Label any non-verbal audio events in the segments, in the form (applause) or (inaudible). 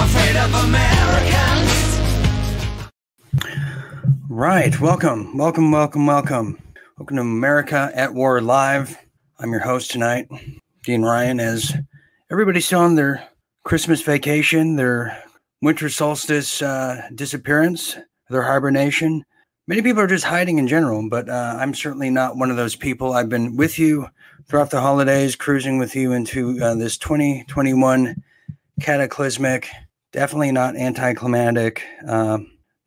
afraid of Americans. Right. Welcome, welcome, welcome, welcome. Welcome to America at War Live. I'm your host tonight, Dean Ryan. As everybody's still on their Christmas vacation, their winter solstice uh, disappearance, their hibernation. Many people are just hiding in general, but uh, I'm certainly not one of those people. I've been with you throughout the holidays, cruising with you into uh, this 2021 cataclysmic, definitely not anticlimactic uh,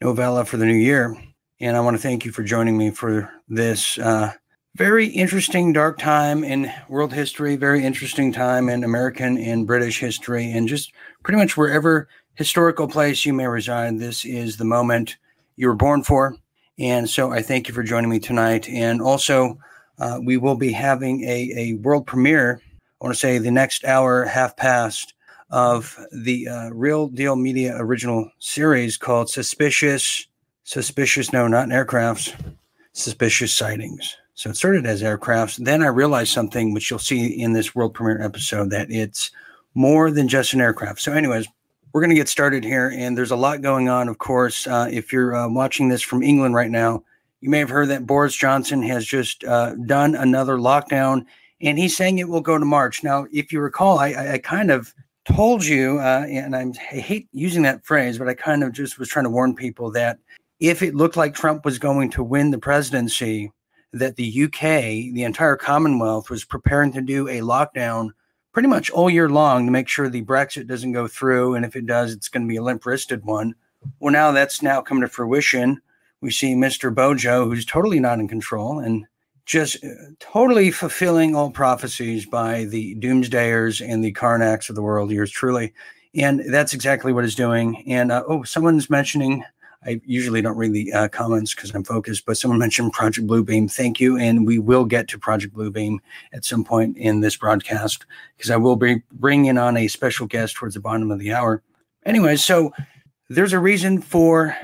novella for the new year. And I want to thank you for joining me for this uh, very interesting, dark time in world history, very interesting time in American and British history, and just pretty much wherever historical place you may reside. This is the moment you were born for. And so I thank you for joining me tonight. And also, uh, we will be having a, a world premiere. I want to say the next hour, half past, of the uh, Real Deal Media original series called Suspicious, Suspicious, no, not aircrafts, Suspicious Sightings. So it started as aircrafts. Then I realized something, which you'll see in this world premiere episode, that it's more than just an aircraft. So, anyways, we're going to get started here, and there's a lot going on. Of course, uh, if you're uh, watching this from England right now, you may have heard that Boris Johnson has just uh, done another lockdown, and he's saying it will go to March. Now, if you recall, I, I kind of told you, uh, and I'm, I hate using that phrase, but I kind of just was trying to warn people that if it looked like Trump was going to win the presidency, that the UK, the entire Commonwealth, was preparing to do a lockdown pretty much all year long to make sure the Brexit doesn't go through. And if it does, it's going to be a limp wristed one. Well, now that's now come to fruition. We see Mr. Bojo, who's totally not in control and just uh, totally fulfilling all prophecies by the doomsdayers and the Karnaks of the world, yours truly. And that's exactly what he's doing. And uh, oh, someone's mentioning I usually don't read the uh, comments because I'm focused, but someone mentioned Project Bluebeam. Thank you. And we will get to Project Bluebeam at some point in this broadcast because I will be bringing on a special guest towards the bottom of the hour. Anyway, so there's a reason for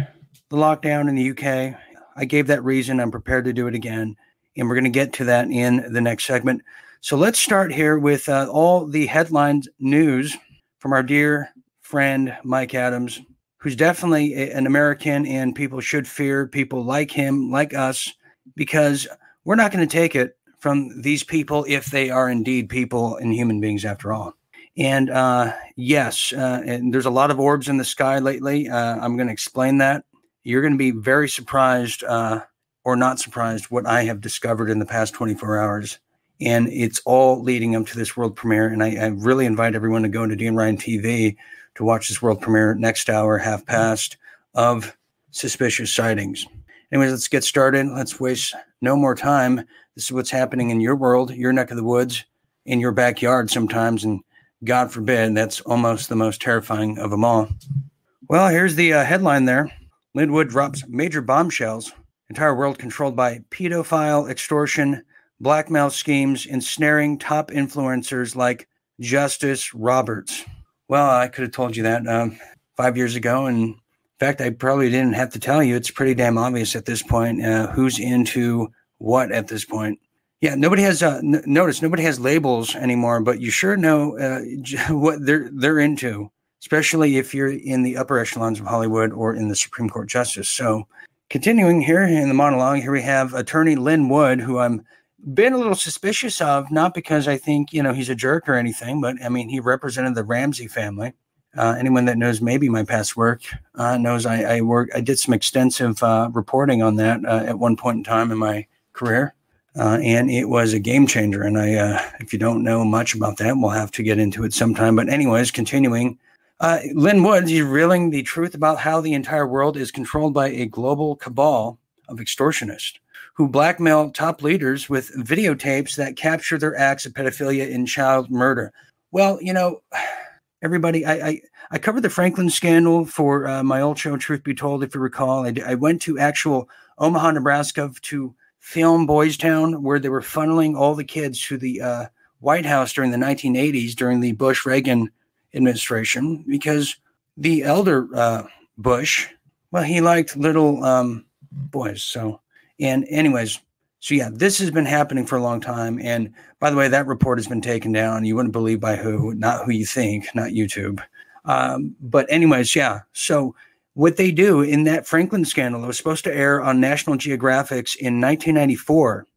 the lockdown in the UK. I gave that reason. I'm prepared to do it again. And we're going to get to that in the next segment. So let's start here with uh, all the headlines news from our dear friend Mike Adams who's definitely a, an American, and people should fear people like him, like us, because we're not going to take it from these people if they are indeed people and human beings after all. And uh, yes, uh, and there's a lot of orbs in the sky lately. Uh, I'm going to explain that. You're going to be very surprised uh, or not surprised what I have discovered in the past 24 hours. And it's all leading up to this world premiere. And I, I really invite everyone to go to Dean Ryan TV to watch this world premiere next hour, half past, of suspicious sightings. Anyways, let's get started. Let's waste no more time. This is what's happening in your world, your neck of the woods, in your backyard sometimes. And God forbid, that's almost the most terrifying of them all. Well, here's the uh, headline there Lin Wood drops major bombshells. Entire world controlled by pedophile extortion, blackmail schemes, ensnaring top influencers like Justice Roberts. Well, I could have told you that um, five years ago. And in fact, I probably didn't have to tell you. It's pretty damn obvious at this point uh, who's into what at this point. Yeah, nobody has uh, n- notice. Nobody has labels anymore, but you sure know uh, (laughs) what they're they're into, especially if you're in the upper echelons of Hollywood or in the Supreme Court justice. So, continuing here in the monologue, here we have Attorney Lin Wood, who I'm been a little suspicious of, not because I think, you know, he's a jerk or anything, but I mean, he represented the Ramsey family. Uh, anyone that knows maybe my past work uh, knows I, I work. I did some extensive uh, reporting on that uh, at one point in time in my career, uh, and it was a game changer. And I, uh, if you don't know much about that, we'll have to get into it sometime. But anyways, continuing, Lin Woods, he's revealing the truth about how the entire world is controlled by a global cabal of extortionists who blackmail top leaders with videotapes that capture their acts of pedophilia and child murder. Well, you know, (sighs) everybody, I, I, I covered the Franklin scandal for uh, my old show, Truth Be Told, if you recall. I, I went to actual Omaha, Nebraska to film Boys Town, where they were funneling all the kids to the uh, White House during the 1980s, during the Bush Reagan administration, because the elder uh, Bush, well, he liked little um, boys. So and, anyways, so yeah, this has been happening for a long time. And by the way, that report has been taken down. You wouldn't believe by who, not who you think, not YouTube. Um, but anyways, yeah. So what they do in that Franklin scandal, it was supposed to air on National Geographics in 1994,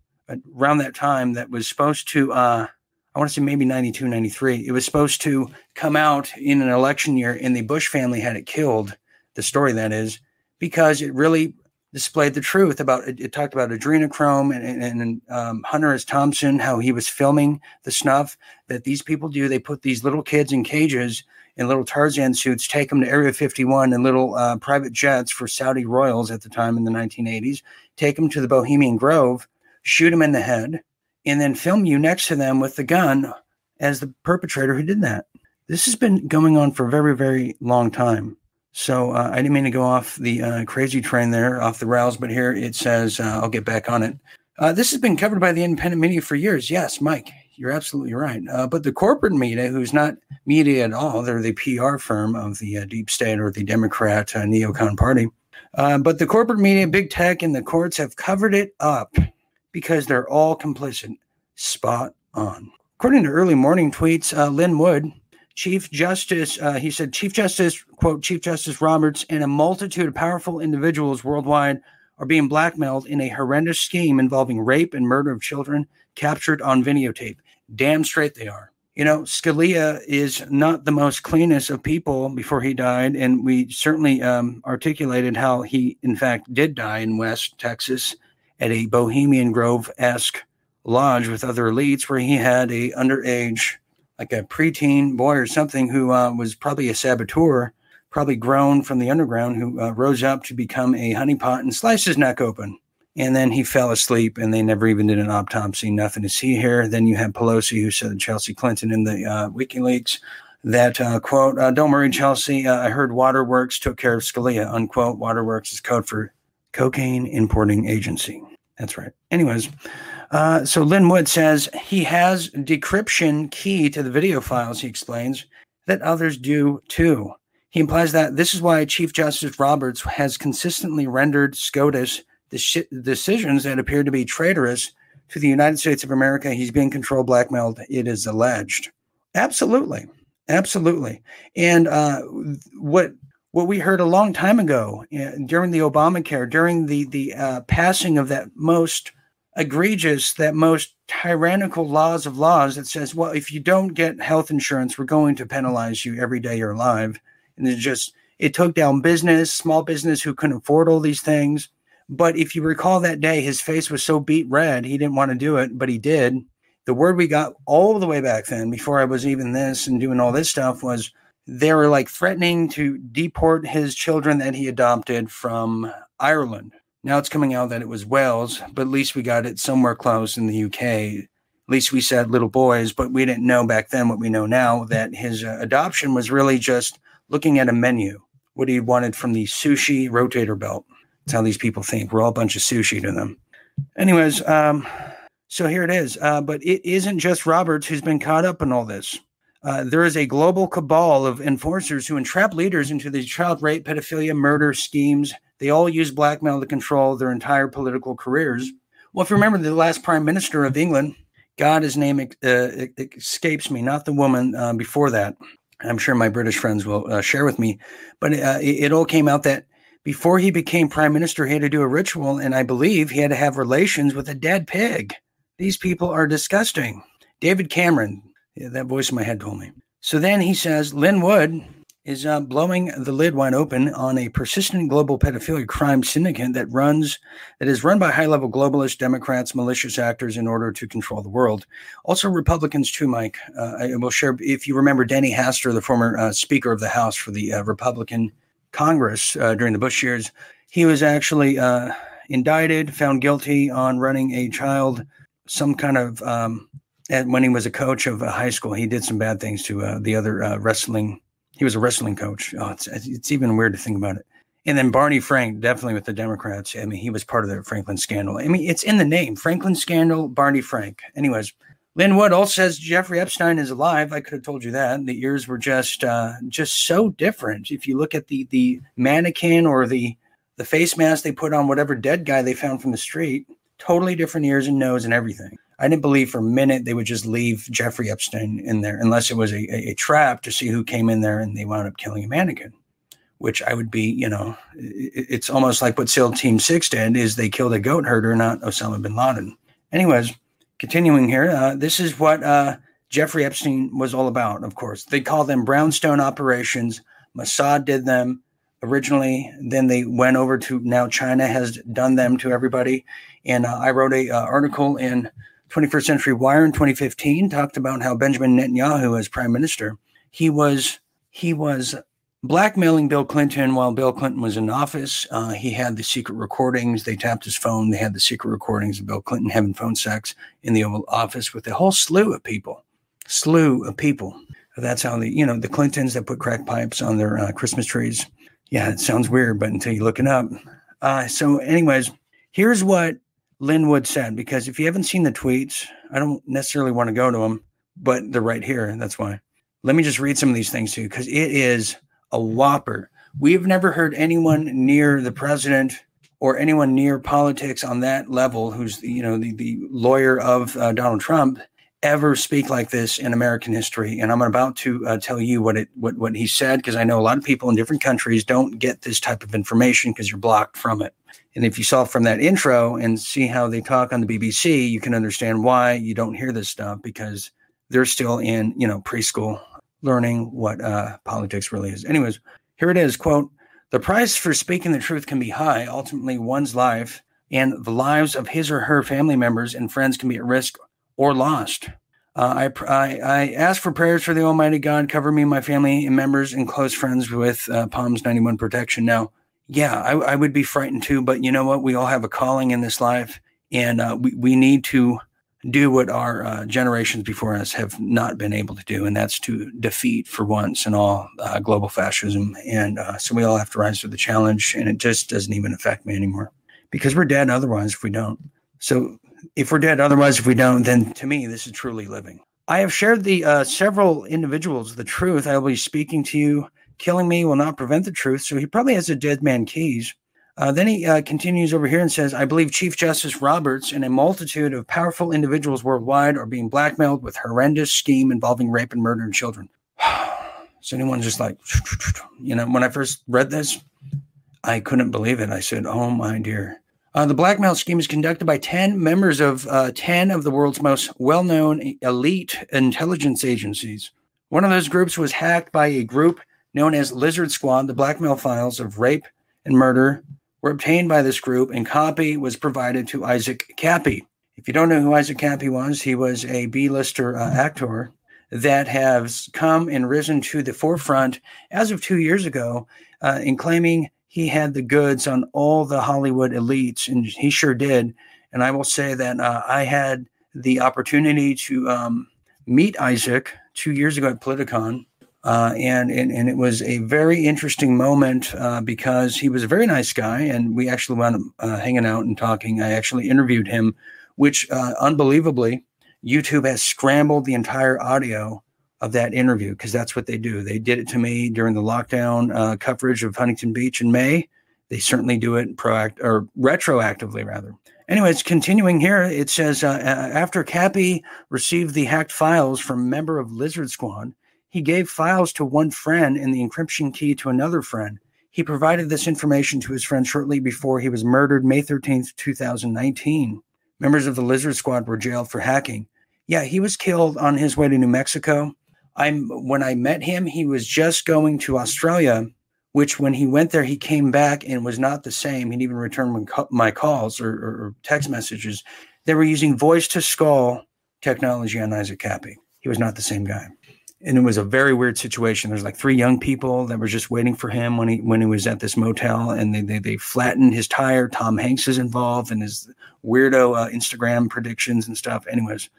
around that time. That was supposed to, uh, I want to say maybe 92, 93. It was supposed to come out in an election year, and the Bush family had it killed. The story that is because it really displayed the truth about it, it talked about adrenochrome and, and, and um, Hunter S. Thompson, how he was filming the snuff that these people do. They put these little kids in cages in little Tarzan suits, take them to Area 51 in little uh, private jets for Saudi royals at the time in the 1980s, take them to the Bohemian Grove, shoot them in the head, and then film you next to them with the gun as the perpetrator who did that. This has been going on for a very, very long time. So uh, I didn't mean to go off the uh, crazy train there, off the rails, but here it says, uh, I'll get back on it. Uh, this has been covered by the independent media for years. Yes, Mike, you're absolutely right. Uh, but the corporate media, who's not media at all, they're the PR firm of the uh, deep state or the Democrat neocon party. but the corporate media, big tech, and the courts have covered it up because they're all complicit. Spot on. According to early morning tweets, Lin Wood, Chief Justice, uh, he said, Chief Justice, quote, Chief Justice Roberts and a multitude of powerful individuals worldwide are being blackmailed in a horrendous scheme involving rape and murder of children captured on videotape. Damn straight they are. You know, Scalia is not the most cleanest of people before he died. And we certainly um, articulated how he, in fact, did die in West Texas at a Bohemian Grove esque lodge with other elites where he had a underage like a preteen boy or something who uh, was probably a saboteur, probably grown from the underground, who uh, rose up to become a honeypot and sliced his neck open. And then he fell asleep, and they never even did an autopsy. Nothing to see here. Then you have Pelosi, who said Chelsea Clinton in the uh, WikiLeaks that uh, quote, uh, "Don't worry, Chelsea. Uh, I heard Waterworks took care of Scalia." Unquote. Waterworks is code for cocaine importing agency. That's right. Anyways, uh, so Lin Wood says he has decryption key to the video files, he explains, that others do too. He implies that this is why Chief Justice Roberts has consistently rendered SCOTUS decisions that appear to be traitorous to the United States of America. He's being controlled, blackmailed, it is alleged. Absolutely. Absolutely. And uh, what what we heard a long time ago uh, during the Obamacare, during the the uh, passing of that most egregious, that most tyrannical laws of laws that says, well, if you don't get health insurance, we're going to penalize you every day you're alive. And it just, it took down business, small business who couldn't afford all these things. But if you recall that day, his face was so beat red, he didn't want to do it, but he did. The word we got all the way back then, before I was even this and doing all this stuff, was they were like threatening to deport his children that he adopted from Ireland now it's coming out that it was Wales, but at least we got it somewhere close in the UK. At least we said little boys, but we didn't know back then what we know now that his uh, adoption was really just looking at a menu, what he wanted from the sushi rotator belt. That's how these people think. We're all a bunch of sushi to them. Anyways, um, so here it is. Uh, but it isn't just Roberts who's been caught up in all this. Uh, there is a global cabal of enforcers who entrap leaders into these child rape, pedophilia, murder schemes they all use blackmail to control their entire political careers. Well, if you remember the last prime minister of England, God, his name uh, escapes me, not the woman uh, before that. I'm sure my British friends will uh, share with me. But uh, it, it all came out that before he became prime minister, he had to do a ritual, and I believe he had to have relations with a dead pig. These people are disgusting. David Cameron, yeah, that voice in my head told me. So then he says, Lin Wood is uh, blowing the lid wide open on a persistent global pedophilia crime syndicate that runs that is run by high-level globalist Democrats, malicious actors in order to control the world. Also, Republicans too, Mike. Uh, I will share if you remember Denny Hastert, the former uh, Speaker of the House for the uh, Republican Congress uh, during the Bush years. He was actually uh, indicted, found guilty on running a child, some kind of. Um, when he was a coach of a high school, he did some bad things to uh, the other uh, wrestling he was a wrestling coach. Oh, it's it's even weird to think about it. And then Barney Frank, definitely with the Democrats. I mean, he was part of the Franklin scandal. I mean, it's in the name Franklin scandal, Barney Frank. Anyways, Lin Wood also says Jeffrey Epstein is alive. I could have told you that. The ears were just uh, just so different. If you look at the the mannequin or the the face mask they put on whatever dead guy they found from the street, totally different ears and nose and everything. I didn't believe for a minute they would just leave Jeffrey Epstein in there unless it was a, a, trap to see who came in there and they wound up killing a mannequin which I would be, you know, it's almost like what SEAL Team Six did is they killed a goat herder, not Osama bin Laden. Anyways, continuing here, uh, this is what uh, Jeffrey Epstein was all about. Of course, they call them brownstone operations. Mossad did them originally. Then they went over to now China has done them to everybody. And uh, I wrote a uh, article in 21st Century Wire in 2015 talked about how Benjamin Netanyahu, as prime minister, he was he was blackmailing Bill Clinton while Bill Clinton was in office. Uh, he had the secret recordings. They tapped his phone. They had the secret recordings of Bill Clinton having phone sex in the Oval Office with a whole slew of people, slew of people. That's how the you know the Clintons that put crack pipes on their uh, Christmas trees. Yeah, it sounds weird, but until you look it up. Uh, so, anyways, here's what Lin Wood said. Because if you haven't seen the tweets, I don't necessarily want to go to them, but they're right here. That's why. Let me just read some of these things to you because it is a whopper. We've never heard anyone near the president or anyone near politics on that level who's you know the, the lawyer of uh, Donald Trump ever speak like this in American history. And I'm about to uh, tell you what it what what he said because I know a lot of people in different countries don't get this type of information because you're blocked from it. And if you saw from that intro and see how they talk on the BBC, you can understand why you don't hear this stuff because they're still in you know preschool learning what uh, politics really is. Anyways, here it is quote, the price for speaking the truth can be high. Ultimately, one's life and the lives of his or her family members and friends can be at risk or lost. Uh, I, I, I, ask for prayers for the Almighty God, cover me, my family, and members and close friends with uh, Psalms 91 protection. Now, yeah, I, I, would be frightened too, but you know what? We all have a calling in this life, and uh, we, we need to do what our uh, generations before us have not been able to do, and that's to defeat for once and all uh, global fascism. And uh, so we all have to rise to the challenge, and it just doesn't even affect me anymore because we're dead otherwise if we don't. So if we're dead otherwise if we don't, then to me this is truly living. I have shared the uh, several individuals the truth. I will be speaking to you. Killing me will not prevent the truth. So he probably has a dead man keys. Uh, then he uh, continues over here and says, I believe Chief Justice Roberts and a multitude of powerful individuals worldwide are being blackmailed with horrendous scheme involving rape and murder of children. (sighs) so anyone just like, (sniffs) you know, when I first read this, I couldn't believe it. I said, Oh my dear. Uh, the blackmail scheme is conducted by 10 members of uh, 10 of the world's most well known elite intelligence agencies. One of those groups was hacked by a group known as Lizard Squad. The blackmail files of rape and murder were obtained by this group, and copy was provided to Isaac Kappy. If you don't know who Isaac Kappy was, he was a B-lister uh, actor that has come and risen to the forefront as of two years ago uh, in claiming he had the goods on all the Hollywood elites, and he sure did. And I will say that uh, I had the opportunity to um, meet Isaac two years ago at Politicon uh, and, and, and it was a very interesting moment uh, because he was a very nice guy, and we actually wound up uh, hanging out and talking. I actually interviewed him, which uh, unbelievably, YouTube has scrambled the entire audio of that interview because that's what they do. They did it to me during the lockdown uh, coverage of Huntington Beach in May. They certainly do it proact or retroactively, rather. Anyways, continuing here, it says uh, after Kappy received the hacked files from member of Lizard Squad he gave files to one friend and the encryption key to another friend. He provided this information to his friend shortly before he was murdered May 13th, 2019. Members of the Lizard Squad were jailed for hacking. Yeah, he was killed on his way to New Mexico. I'm when I met him, he was just going to Australia, which when he went there, he came back and was not the same. He'd even returned my calls or, or text messages. They were using voice to skull technology on Isaac Kappy. He was not the same guy and it was a very weird situation. There's like three young people that were just waiting for him when he when he was at this motel, and they they, they flattened his tire. Tom Hanks is involved in his weirdo uh, Instagram predictions and stuff. Anyways,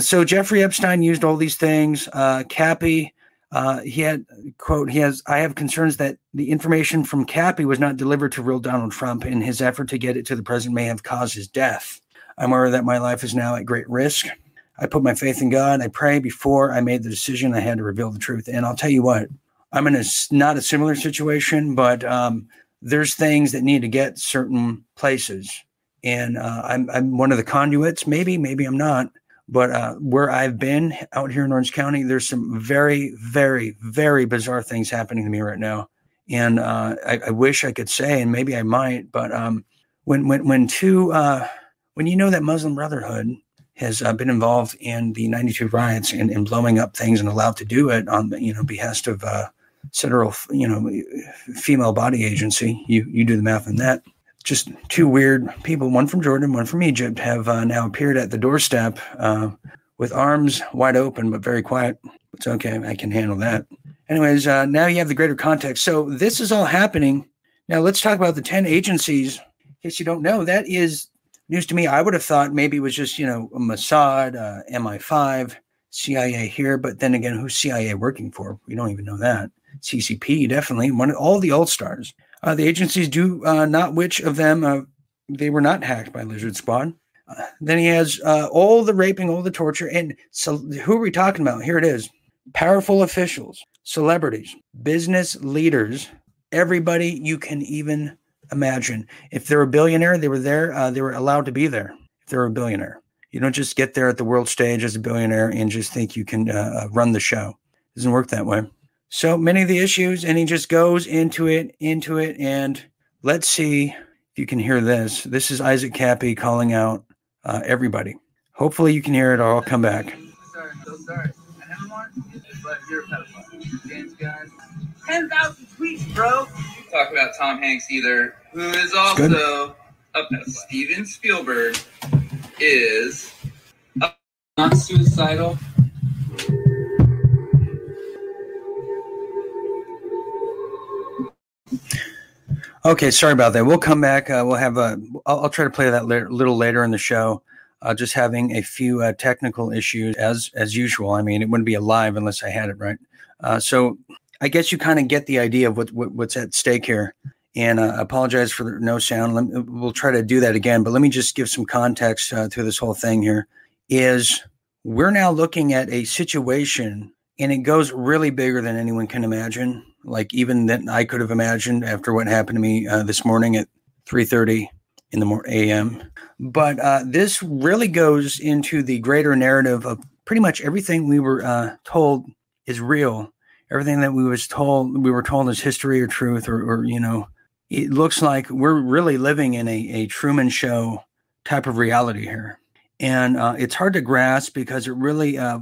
so Jeffrey Epstein used all these things. Uh, Kappy, uh, he had quote he has I have concerns that the information from Kappy was not delivered to real Donald Trump, and his effort to get it to the president may have caused his death. I'm aware that my life is now at great risk. I put my faith in God. I pray before I made the decision. I had to reveal the truth. And I'll tell you what, I'm in a not a similar situation, but um, there's things that need to get certain places. and uh, I'm I'm one of the conduits. Maybe, maybe I'm not. But uh, where I've been out here in Orange County, there's some very, very, very bizarre things happening to me right now, and uh, I, I, wish I could say, and maybe I might, but um, when when when two uh, when you know that Muslim Brotherhood has uh, been involved in the 92 riots and, and blowing up things and allowed to do it on you know behest of uh, federal you know female body agency, you you do the math on that just two weird people, one from Jordan, one from Egypt, have uh, now appeared at the doorstep uh, with arms wide open, but very quiet. It's okay. I can handle that. Anyways, uh, now you have the greater context. So this is all happening. Now let's talk about the 10 agencies. In case you don't know, that is news to me. I would have thought maybe it was just, you know, Mossad, uh, MI5, CIA here. But then again, who's CIA working for? We don't even know that. CCP, definitely. One, all the old stars. Uh, the agencies do uh, not which of them uh, they were not hacked by Lizard Squad. Uh, then he has uh, all the raping, all the torture, and so who are we talking about? Here it is: powerful officials, celebrities, business leaders, everybody you can even imagine. If they're a billionaire, they were there. Uh, they were allowed to be there. If they're a billionaire, you don't just get there at the world stage as a billionaire and just think you can run the show. It doesn't work that way so many of the issues and he just goes into it into it and let's see if you can hear this this is isaac Kappy calling out uh, everybody hopefully you can hear it or i'll come back sorry so sorry i never wanted to but you're a pedophile james gunn 10,000 tweets bro talk about tom hanks either who is also a steven spielberg is a, not suicidal Okay, sorry about that. We'll come back. Uh, we'll have a. I'll, I'll try to play that a little later in the show. Uh, just having a few uh, technical issues as as usual. I mean, it wouldn't be alive unless I had it right. Uh, so I guess you kind of get the idea of what, what, what's at stake here. And uh, apologize for no sound. Me, we'll try to do that again. But let me just give some context uh, to this whole thing. Here is we're now looking at a situation, and it goes really bigger than anyone can imagine like even that I could have imagined after what happened to me uh, this morning at 3:30 in the morning a.m. But uh, this really goes into the greater narrative of pretty much everything we were uh, told is real. Everything that we was told we were told is history or truth, or, or you know, it looks like we're really living in a, a Truman Show type of reality here, and uh, it's hard to grasp because it really uh,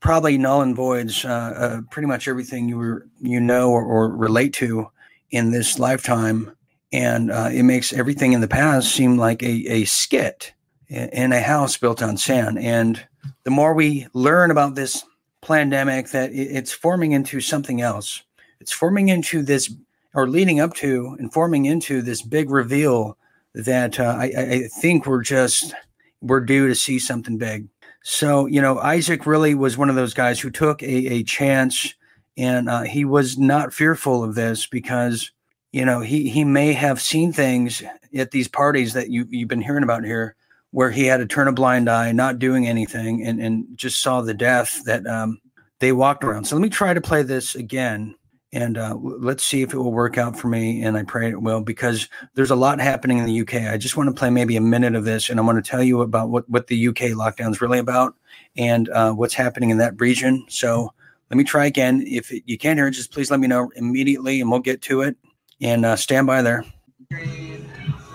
probably null and voids uh, uh, pretty much everything you were you know or, or relate to in this lifetime, and uh, it makes everything in the past seem like a, a skit in a house built on sand. And the more we learn about this pandemic, that it's forming into something else. It's forming into this, or leading up to, and forming into this big reveal that uh, I, I think we're just we're due to see something big. So, you know, Isaac really was one of those guys who took a, a chance and uh, he was not fearful of this because, you know, he, he may have seen things at these parties that you, you've been hearing about here where he had to turn a blind eye, not doing anything, and, and just saw the death that um, they walked around. So let me try to play this again and uh, let's see if it will work out for me. And I pray it will because there's a lot happening in the UK. I just want to play maybe a minute of this, and I want to tell you about what what the UK lockdown is really about and uh, what's happening in that region. So let me try again. If you can't hear just please let me know immediately, and we'll get to it. And uh, stand by there.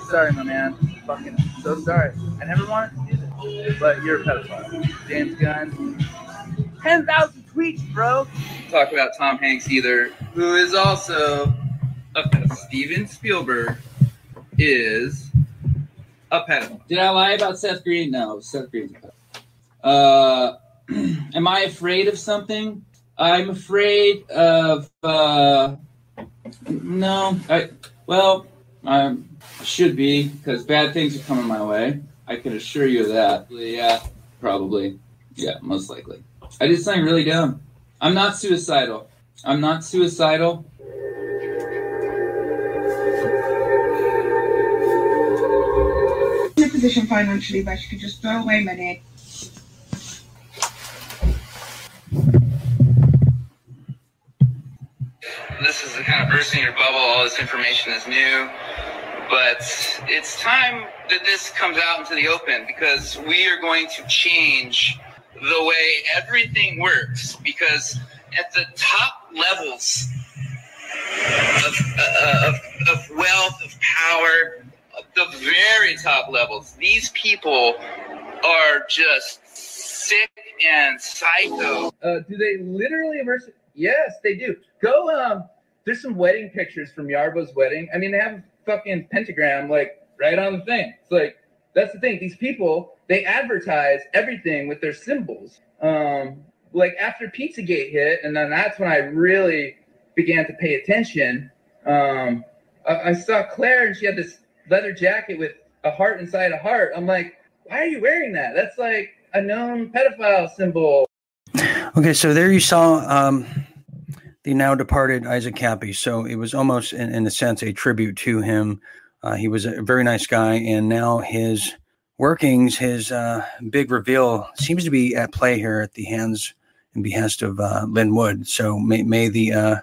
Sorry, my man. Fucking so sorry. I never wanted to do this, but you're a pedophile. James Gunn. Ten thousand tweets, bro. Talk about Tom Hanks either, who is also a pedophile. Steven Spielberg is a pedophile. Did I lie about Seth Green? No, Seth Green's a pedophile. Uh, (clears throat) am I afraid of something? I'm afraid of. Uh, no, I. Well, I should be because bad things are coming my way. I can assure you of that. Yeah, probably. Yeah, most likely. I did something really dumb. I'm not suicidal. I'm not suicidal. In a position financially where she could just throw away money. This is the kind of bursting your bubble. All this information is new. But it's time that this comes out into the open because we are going to change the way everything works. Because at the top levels of, uh, of, of wealth, of power, the very top levels, these people are just sick and psycho. Uh, do they literally immerse? Yes, they do. Go. Um, there's some wedding pictures from Yarbo's wedding. I mean, they have a fucking pentagram like right on the thing. It's like that's the thing. These people they advertise everything with their symbols. Um, like after Pizzagate hit, and then that's when I really began to pay attention. Um, I, I saw Claire, and she had this leather jacket with a heart inside a heart. I'm like, why are you wearing that? That's like a known pedophile symbol. Okay, so there you saw um, the now departed Isaac Kappy. So it was almost, in, in a sense, a tribute to him. Uh, he was a very nice guy, and now his workings, his uh, big reveal, seems to be at play here at the hands and behest of uh, Lin Wood. So may, may the uh,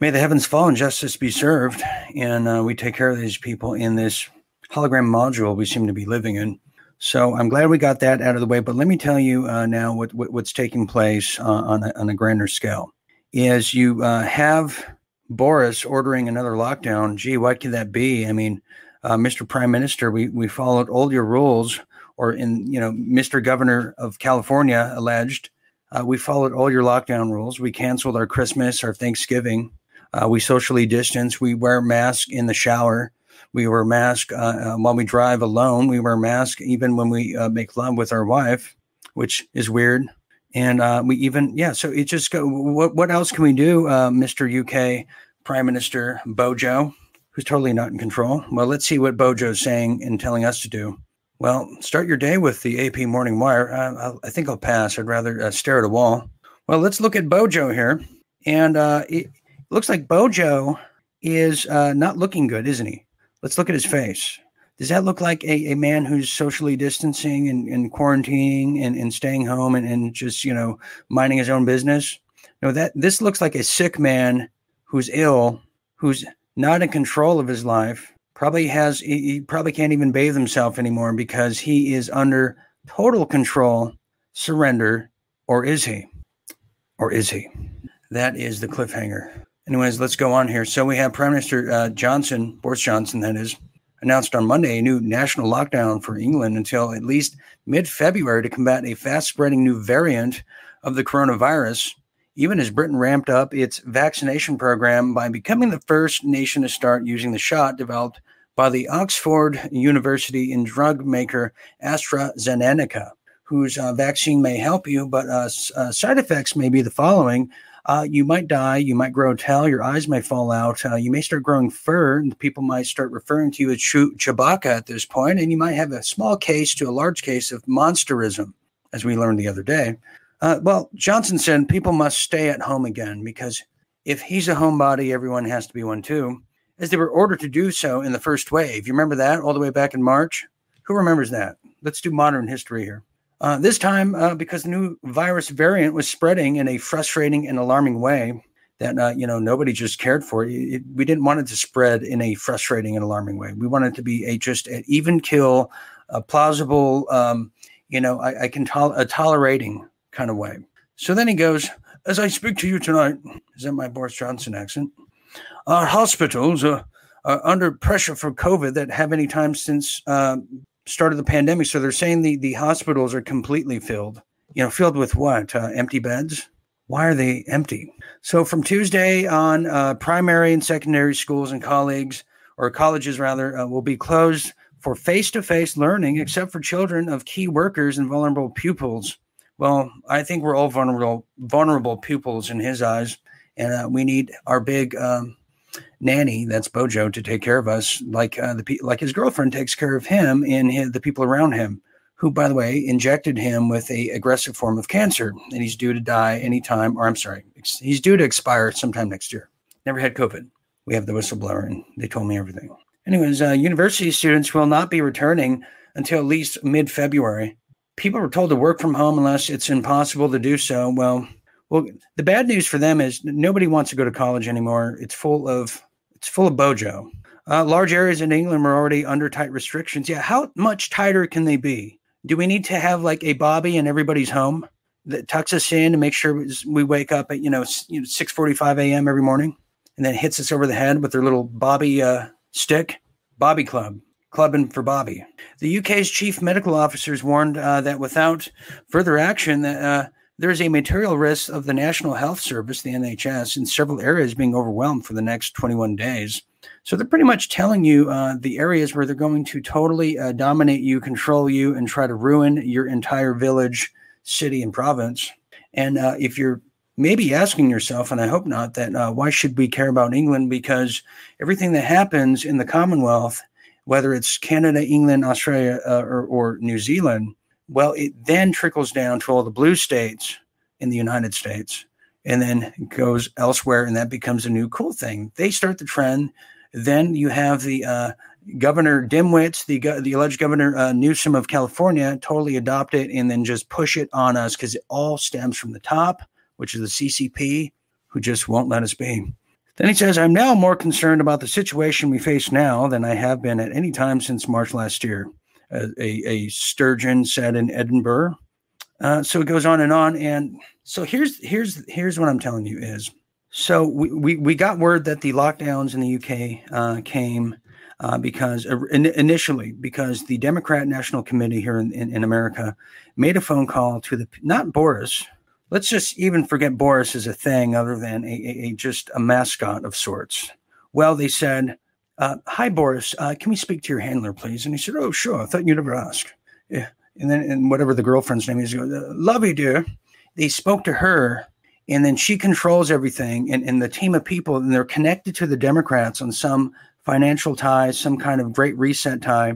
may the heavens fall and justice be served, and uh, we take care of these people in this hologram module we seem to be living in. So I'm glad we got that out of the way. But let me tell you uh, now what, what, what's taking place on a, on a grander scale is you have Boris ordering another lockdown. Gee, what could that be? I mean, uh, Mr. Prime Minister, we we followed all your rules, or in you know, Mr. Governor of California alleged uh, we followed all your lockdown rules. We canceled our Christmas, our Thanksgiving. Uh, we socially distance. We wear masks in the shower. We wear mask uh, uh, while we drive alone. We wear mask even when we uh, make love with our wife, which is weird. And uh, we even yeah. So it just go. What what else can we do, Mr. UK Prime Minister Bojo, who's totally not in control? Well, let's see what Bojo's saying and telling us to do. Well, start your day with the AP Morning Wire. I think I'll pass. I'd rather uh, stare at a wall. Well, let's look at Bojo here. And uh, it looks like Bojo is uh, not looking good, isn't he? Let's look at his face. Does that look like a, a man who's socially distancing and, and quarantining and, and staying home and, and just, you know, minding his own business? No, that this looks like a sick man who's ill, who's not in control of his life, probably has he probably can't even bathe himself anymore because he is under total control surrender or is he? Or is he? That is the cliffhanger. Anyways let's go on here. So we have prime minister uh, johnson boris johnson that is announced on monday a new national lockdown for england until at least mid-february to combat a fast-spreading new variant of the coronavirus even as Britain ramped up its vaccination program by becoming the first nation to start using the shot developed by the Oxford University and drug maker AstraZeneca, whose uh, vaccine may help you, but uh, uh, side effects may be the following. Uh, you might die, you might grow a tail, your eyes may fall out, uh, you may start growing fur, and people might start referring to you as Chewbacca at this point, and you might have a small case to a large case of monsterism, as we learned the other day. Uh, well, Johnson said people must stay at home again because if he's a homebody, everyone has to be one too as they were ordered to do so in the first wave. You remember that all the way back in March? Who remembers that? Let's do modern history here. Uh, this time, uh, because the new virus variant was spreading in a frustrating and alarming way that uh, you know nobody just cared for. It, it, we didn't want it to spread in a frustrating and alarming way. We wanted it to be a just an even kill, a plausible, um, you know, I, I can tol- a tolerating kind of way. So then he goes, "As I speak to you tonight, is that my Boris Johnson accent?" Our hospitals are, are under pressure for COVID that have any time since uh, start of the pandemic. So they're saying the, the hospitals are completely filled. You know, filled with what? Uh, empty beds? Why are they empty? So from Tuesday on, uh, primary and secondary schools and colleagues or colleges rather uh, will be closed for face-to-face learning, except for children of key workers and vulnerable pupils. Well, I think we're all vulnerable vulnerable pupils in his eyes, and uh, we need our big um, nanny that's bojo to take care of us like uh, the like his girlfriend takes care of him and his, the people around him who by the way injected him with a aggressive form of cancer and he's due to die anytime or i'm sorry he's due to expire sometime next year. Never had covid. We have the whistleblower and they told me everything. Anyways uh, university students will not be returning until at least mid-february people were told to work from home unless it's impossible to do so well well, the bad news for them is nobody wants to go to college anymore. It's full of it's full of bojo. Uh, large areas in England were already under tight restrictions. Yeah, how much tighter can they be? Do we need to have like a Bobby in everybody's home that tucks us in to make sure we wake up at you know, you know 6:45 a.m. every morning, and then hits us over the head with their little Bobby uh, stick? Bobby Club, clubbing for Bobby. The UK's chief medical officers warned uh, that without further action, that uh, there is a material risk of the National Health Service, the NHS, in several areas being overwhelmed for the next 21 days. So they're pretty much telling you uh, the areas where they're going to totally uh, dominate you, control you, and try to ruin your entire village, city, and province. And uh, if you're maybe asking yourself, and I hope not, that uh, why should we care about England? Because everything that happens in the Commonwealth, whether it's Canada, England, Australia, uh, or, or New Zealand, well, it then trickles down to all the blue states in the United States and then goes elsewhere, and that becomes a new cool thing. They start the trend. Then you have the uh, Governor Dimwitz, the the alleged Governor uh, Newsom of California, totally adopt it and then just push it on us because it all stems from the top, which is the CCP, who just won't let us be. Then he says, I'm now more concerned about the situation we face now than I have been at any time since March last year. Uh, a, a Sturgeon said in Edinburgh. Uh, so it goes on and on. And so here's here's here's what I'm telling you is so we, we, we got word that the lockdowns in the UK uh, came uh, because uh, in, initially because the Democrat National Committee here in, in, in, America made a phone call to the not Boris. Let's just even forget Boris as a thing other than a, a, a just a mascot of sorts. Well, they said, uh, "Hi, Boris. Uh, can we speak to your handler, please?" And he said, "Oh, sure. I thought you'd ever ask." Yeah. And then, and whatever the girlfriend's name is, goes, "Love you, dear." they spoke to her and then she controls everything and, and the team of people and they're connected to the democrats on some financial ties some kind of great reset tie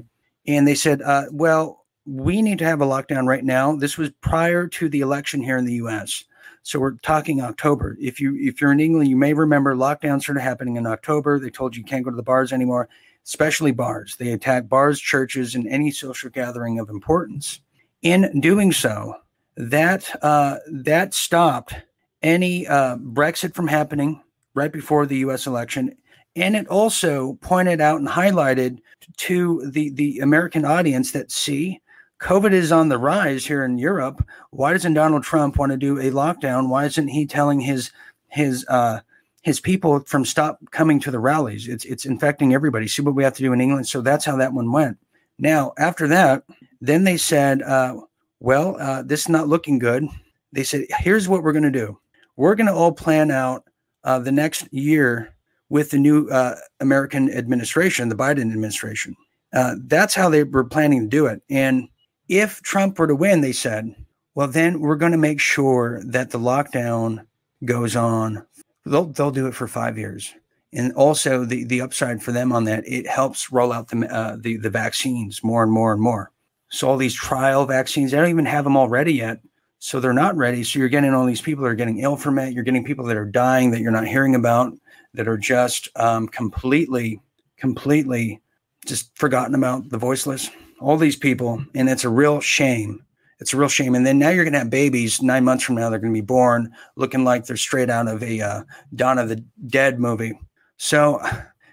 and they said uh, well we need to have a lockdown right now. This was prior to the election here in the us so we're talking october. If you if you're in england you may remember lockdowns started happening in october. They told you you can't go to the bars anymore especially bars. They attack bars churches and any social gathering of importance. In doing so that uh, that stopped any uh, Brexit from happening right before the U.S. election, and it also pointed out and highlighted to the the American audience that see COVID is on the rise here in Europe. Why doesn't Donald Trump want to do a lockdown? Why isn't he telling his his uh, his people from stop coming to the rallies? It's it's infecting everybody. See what we have to do in England. So that's how that one went. Now after that, then they said. Uh, well, uh, this is not looking good. They said, here's what we're going to do. We're going to all plan out uh, the next year with the new uh, American administration, the Biden administration. Uh, that's how they were planning to do it. And if Trump were to win, they said, well, then we're going to make sure that the lockdown goes on. They'll, they'll do it for five years. And also the, the upside for them on that, it helps roll out the, uh, the, the vaccines more and more and more. So all these trial vaccines, they don't even have them all ready yet. So they're not ready. So you're getting all these people that are getting ill from it. You're getting people that are dying that you're not hearing about, that are just um, completely, completely just forgotten about, the voiceless. All these people, and it's a real shame. It's a real shame. And then now you're going to have babies nine months from now. They're going to be born looking like they're straight out of a uh, Dawn of the Dead movie. So,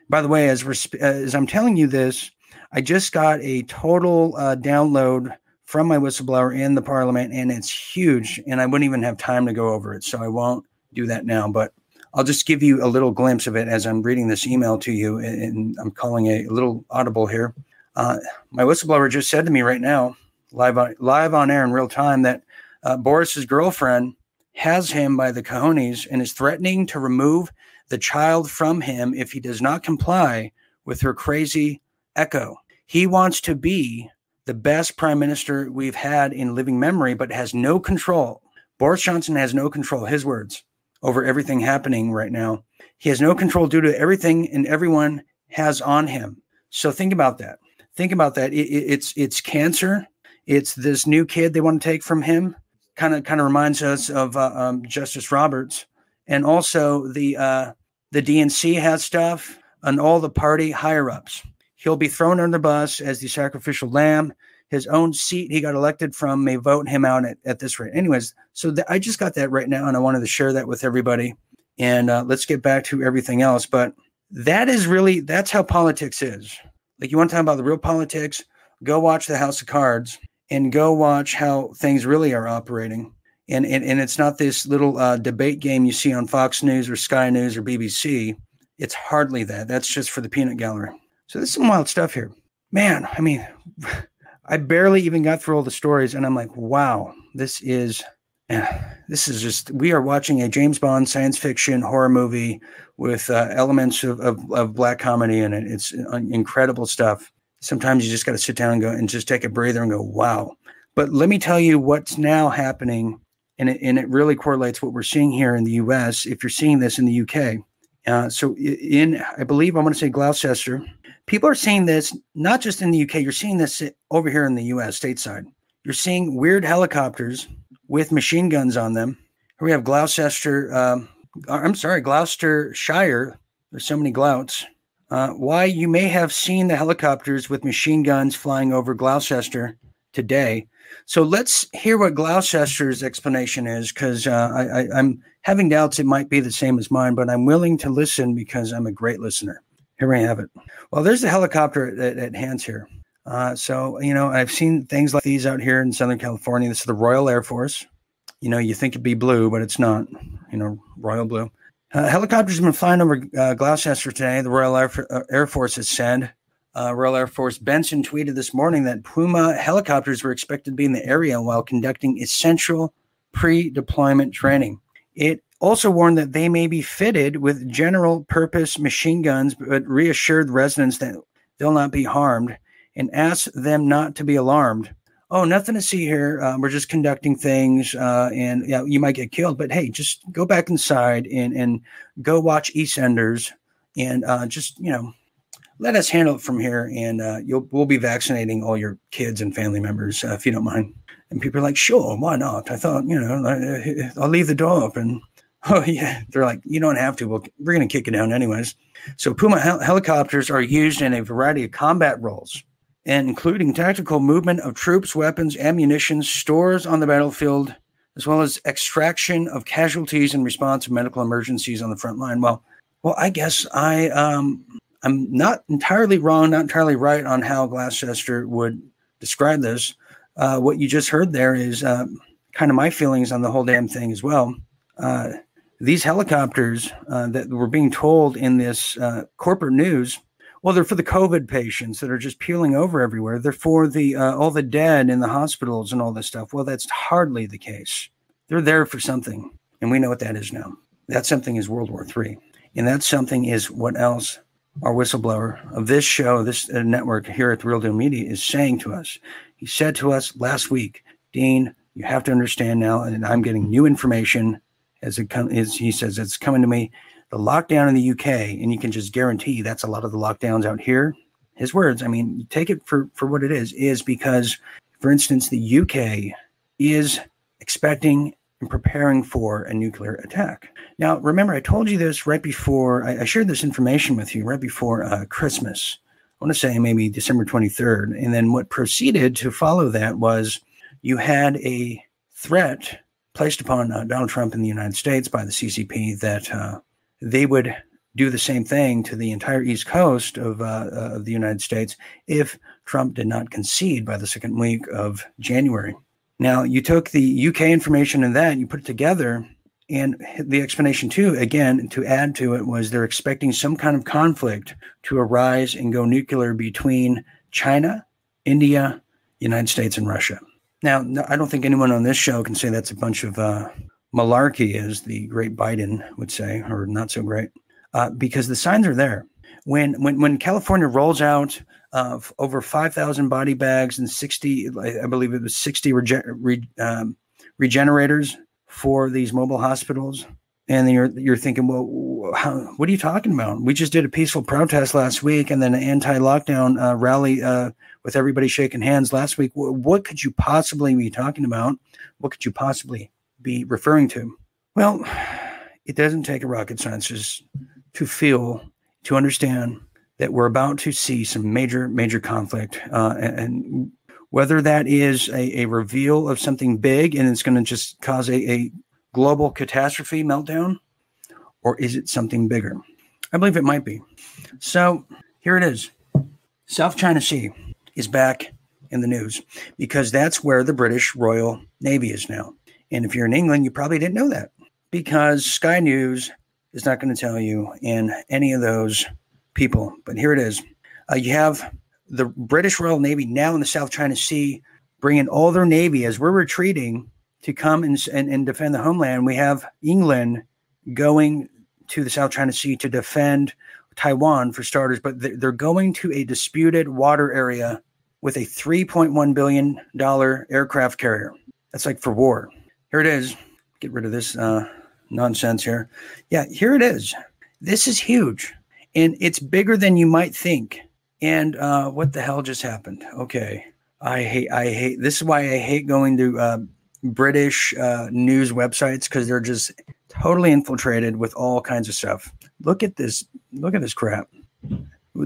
by the way, as we're as I'm telling you this, I just got a total uh, download from my whistleblower in the parliament, and it's huge. And I wouldn't even have time to go over it, so I won't do that now. But I'll just give you a little glimpse of it as I'm reading this email to you, and I'm calling a little audible here. Uh, my whistleblower just said to me right now, live on live on air in real time, that uh, Boris's girlfriend has him by the cojones and is threatening to remove the child from him if he does not comply with her crazy echo. He wants to be the best prime minister we've had in living memory, but has no control. Boris Johnson has no control, his words, over everything happening right now. He has no control due to everything and everyone has on him. So think about that. Think about that. It, it, it's it's cancer. It's this new kid they want to take from him. Kind of kind of reminds us of uh, um, Justice Roberts, and also the uh, the DNC has stuff, and all the party higher ups. He'll be thrown under the bus as the sacrificial lamb. His own seat he got elected from may vote him out at, at this rate. Anyways, so th- I just got that right now, and I wanted to share that with everybody. And uh, let's get back to everything else. But that is really that's how politics is. Like you want to talk about the real politics, go watch the House of Cards and go watch how things really are operating. And and, and it's not this little uh, debate game you see on Fox News or Sky News or BBC. It's hardly that. That's just for the peanut gallery. So there's some wild stuff here. Man, I mean, (sighs) I barely even got through all the stories, and I'm like, wow, this is this is just we are watching a James Bond science fiction horror movie with uh, elements of, of, of, black comedy in it. It's incredible stuff. Sometimes you just got to sit down and go and just take a breather and go, wow. But let me tell you what's now happening, and it, and it really correlates what we're seeing here in the U.S. If you're seeing this in the U.K., uh, so in I believe I'm going to say Gloucester, people are seeing this not just in the UK. You're seeing this over here in the U.S. stateside. You're seeing weird helicopters with machine guns on them. Here we have Gloucester. Um, I'm sorry, Gloucestershire. There's so many glouts. Uh, why you may have seen the helicopters with machine guns flying over Gloucester today. So let's hear what Gloucester's explanation is, because uh, I'm having doubts it might be the same as mine, but I'm willing to listen because I'm a great listener. Here we have it. Well, there's the helicopter at, at hands here. Uh, so, you know, I've seen things like these out here in Southern California. This is the Royal Air Force. You know, you think it'd be blue, but it's not, you know, royal blue. Uh, helicopters have been flying over uh, Gloucester today. The Royal Air, uh, Air Force has said. Uh, Royal Air Force Benson tweeted this morning that Puma helicopters were expected to be in the area while conducting essential pre deployment training. It also warned that they may be fitted with general purpose machine guns, but reassured residents that they'll not be harmed and ask them not to be alarmed. Oh, nothing to see here. Uh, we're just conducting things, uh, and yeah, you might get killed. But hey, just go back inside and and go watch EastEnders, and uh, just you know, let us handle it from here. And uh, you'll we'll be vaccinating all your kids and family members uh, if you don't mind. And people are like, sure, why not? I thought, you know, I'll leave the door open. (laughs) Oh yeah, they're like, you don't have to. Well, we're going to kick it down anyways. So Puma hel- helicopters are used in a variety of combat roles including tactical movement of troops, weapons, ammunition, stores on the battlefield, as well as extraction of casualties in response to medical emergencies on the front line. Well, well, I guess I um, I'm not entirely wrong, not entirely right on how Gloucester would describe this. Uh, what you just heard there is uh, kind of my feelings on the whole damn thing as well. Uh, these helicopters uh, that were being told in this uh, corporate news well, they're for the COVID patients that are just peeling over everywhere. They're for the uh, all the dead in the hospitals and all this stuff. Well, that's hardly the case. They're there for something, and we know what that is now. That something is World War III, and that something is what else our whistleblower of this show, this uh, network here at the Real Deal Media, is saying to us. He said to us last week, Dean, you have to understand now, and I'm getting new information as it comes. He says it's coming to me the lockdown in the UK, and you can just guarantee that's a lot of the lockdowns out here. His words, I mean, take it for, for what it is, is because, for instance, the UK is expecting and preparing for a nuclear attack. Now, remember, I told you this right before, I, I shared this information with you right before uh, Christmas. I want to say maybe December 23rd. And then what proceeded to follow that was you had a threat placed upon uh, Donald Trump in the United States by the CCP that uh, they would do the same thing to the entire East Coast of, uh, uh, of the United States if Trump did not concede by the second week of January. Now, you took the UK information and that, you put it together, and the explanation, too, again, to add to it, was they're expecting some kind of conflict to arise and go nuclear between China, India, United States, and Russia. Now, I don't think anyone on this show can say that's a bunch of uh, malarkey, as the great Biden would say, or not so great, uh, because the signs are there. When when when California rolls out uh, over five thousand body bags and sixty, I believe it was sixty rege- re, um, regenerators for these mobile hospitals, and you're you're thinking, well, how, what are you talking about? We just did a peaceful protest last week, and then an anti-lockdown uh, rally uh, with everybody shaking hands last week. What could you possibly be talking about? What could you possibly be referring to? Well, it doesn't take a rocket scientist to feel, to understand that we're about to see some major, major conflict. Uh, and, whether that is a, a, reveal of something big and it's going to just cause a, a global catastrophe meltdown, or is it something bigger? I believe it might be. So here it is. South China Sea is back in the news because that's where the British Royal Navy is now. And if you're in England, you probably didn't know that because Sky News is not going to tell you and any of those people. But here it is. Uh, you have the British Royal Navy now in the South China Sea, bringing all their navy as we're retreating to come and, and, and defend the homeland. We have England going to the South China Sea to defend Taiwan for starters, but they're going to a disputed water area with a $3.1 billion aircraft carrier. That's like for war. Here it is. Get rid of this uh, nonsense here. Yeah, here it is. This is huge and it's bigger than you might think. And uh, what the hell just happened? Okay. I hate, I hate, this is why I hate going to uh, British uh, news websites because they're just totally infiltrated with all kinds of stuff. Look at this. Look at this crap.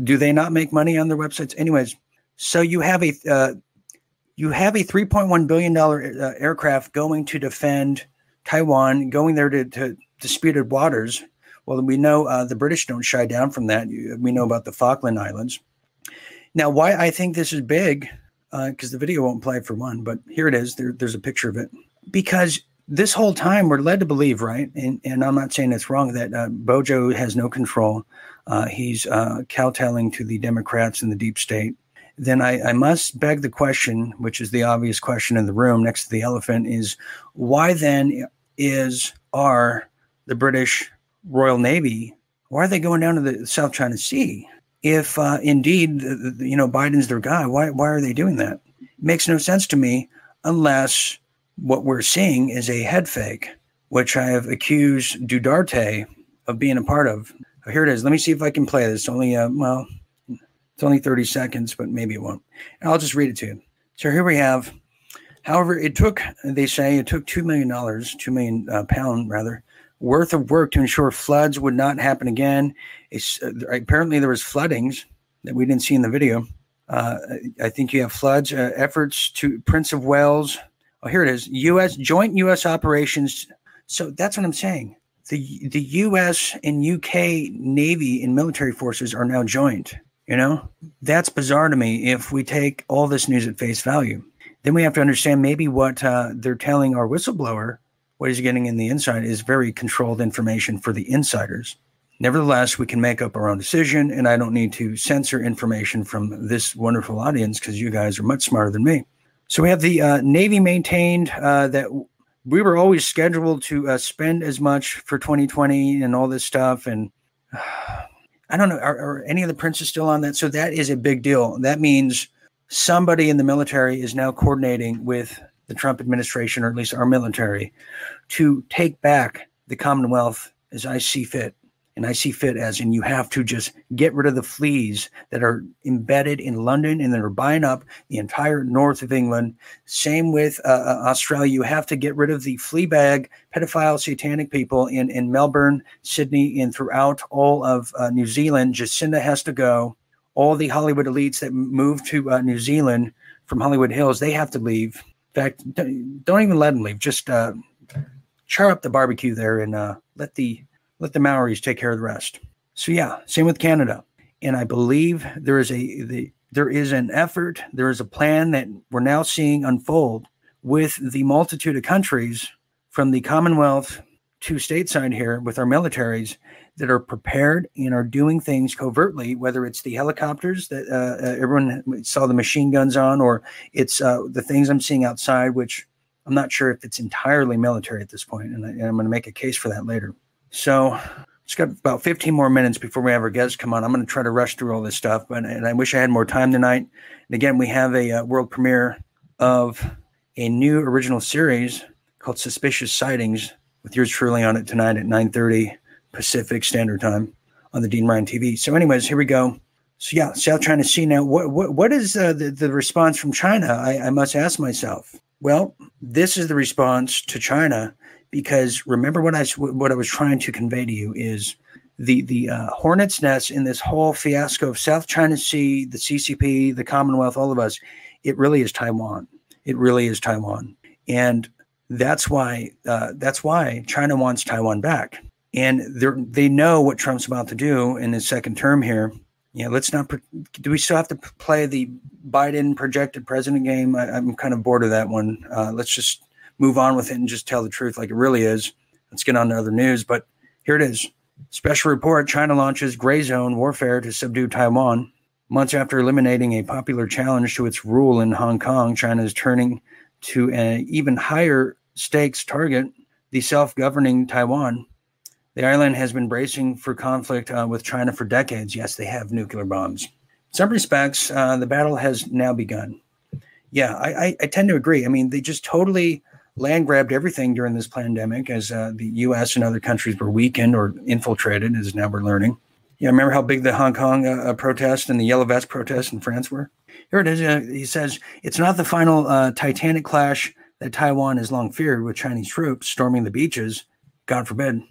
Do they not make money on their websites? Anyways, so you have a uh, you have a 3.1 billion dollar uh, aircraft going to defend Taiwan, going there to, to disputed waters. Well, we know uh, the British don't shy down from that. We know about the Falkland Islands. Now, why I think this is big, because uh, the video won't play for one, but here it is. There, there's a picture of it. Because this whole time we're led to believe, right? And, and I'm not saying it's wrong that uh, Bojo has no control. Uh, he's uh, kowtowing to the Democrats and the deep state. Then I, I must beg the question, which is the obvious question in the room next to the elephant, is why then is are the British Royal Navy? Why are they going down to the South China Sea? If uh, indeed you know Biden's their guy, why why are they doing that? It makes no sense to me unless what we're seeing is a head fake, which I have accused Duterte of being a part of. Here it is. Let me see if I can play this. Only, uh, well, it's only 30 seconds, but maybe it won't. And I'll just read it to you. So here we have. However, it took, they say, it took $2 million, 2 million uh, pound rather, worth of work to ensure floods would not happen again. Uh, apparently, there was floodings that we didn't see in the video. Uh, I think you have floods, uh, efforts to Prince of Wales, Oh, here it is. U.S. joint U.S. operations. So that's what I'm saying. The the U.S. and U.K. Navy and military forces are now joint. You know, that's bizarre to me. If we take all this news at face value, then we have to understand maybe what uh, they're telling our whistleblower, what he's getting in the inside, is very controlled information for the insiders. Nevertheless, we can make up our own decision, and I don't need to censor information from this wonderful audience because you guys are much smarter than me. So we have the uh, Navy maintained uh, that we were always scheduled to uh, spend as much for 2020 and all this stuff. And (sighs) I don't know, are, are, any of the princes still on that? So that is a big deal. That means somebody in the military is now coordinating with the Trump administration, or at least our military, to take back the Commonwealth as I see fit and I see fit as and you have to just get rid of the fleas that are embedded in London and that are buying up the entire north of England. Same with uh, uh, Australia. You have to get rid of the flea bag, pedophile, satanic people in, in Melbourne, Sydney, and throughout all of uh, New Zealand. Jacinda has to go. All the Hollywood elites that move to uh, New Zealand from Hollywood Hills, they have to leave. In fact, don't even let them leave. Just uh, char up the barbecue there and uh, let the let the Maoris take care of the rest. So yeah, same with Canada. And I believe there is a the, there is an effort, there is a plan that we're now seeing unfold with the multitude of countries from the Commonwealth to stateside here with our militaries that are prepared and are doing things covertly, whether it's the helicopters that uh, uh everyone saw the machine guns on, or it's uh, the things I'm seeing outside, which I'm not sure if it's entirely military at this point, and, I, and I'm going to make a case for that later. So it's got about 15 more minutes before we have our guests come on. I'm going to try to rush through all this stuff, but and I wish I had more time tonight. And again, we have a uh, world premiere of a new original series called Suspicious Sightings with yours truly on it tonight at 9:30 Pacific Standard Time on the Dean Ryan TV. So, anyways, here we go. So, yeah, South China Sea. Now, what what what is uh, the the response from China? I, I must ask myself. Well, this is the response to China because remember what I what I was trying to convey to you is the the uh, hornet's nest in this whole fiasco of South China Sea, the CCP, the Commonwealth, all of us. It really is Taiwan. It really is Taiwan, and that's why uh, that's why China wants Taiwan back. and they they know what Trump's about to do in his second term here. Yeah, let's not. Do we still have to play the Biden projected president game? I, am kind of bored of that one. Uh, let's just move on with it and just tell the truth like it really is. Let's get on to other news. But here it is. Special report China launches gray zone warfare to subdue Taiwan. Months after eliminating a popular challenge to its rule in Hong Kong, China is turning to an even higher stakes target, the self governing Taiwan. The island has been bracing for conflict uh, with China for decades. Yes, they have nuclear bombs. In some respects, uh, the battle has now begun. Yeah, I, I, I, tend to agree. I mean, they just totally land grabbed everything during this pandemic as uh, the U.S. and other countries were weakened or infiltrated, as now we're learning. Yeah, remember how big the Hong Kong uh, uh, protest and the Yellow Vest protest in France were? Here it is. Uh, he says it's not the final uh, Titanic clash that Taiwan has long feared with Chinese troops storming the beaches. God forbid.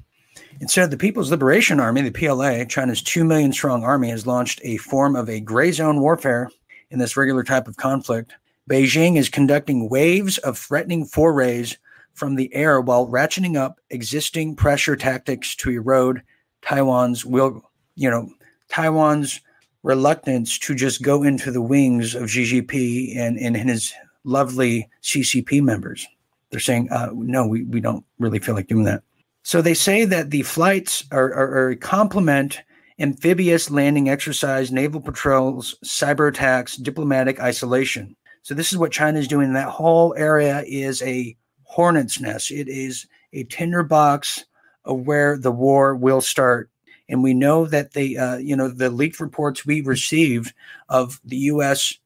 Instead, the People's Liberation Army, the PLA, China's 2 million strong army, has launched a form of a gray zone warfare in this regular type of conflict. Beijing is conducting waves of threatening forays from the air while ratcheting up existing pressure tactics to erode Taiwan's will, you know, Taiwan's reluctance to just go into the wings of Xi Jinping and, and his lovely CCP members. They're saying, uh, no, we, we don't really feel like doing that. So they say that the flights are, are, are a complement amphibious landing exercise, naval patrols, cyber attacks, diplomatic isolation. So this is what China is doing. That whole area is a hornet's nest. It is a tinderbox of where the war will start. And we know that the, uh, you know, the leaked reports we received of the USS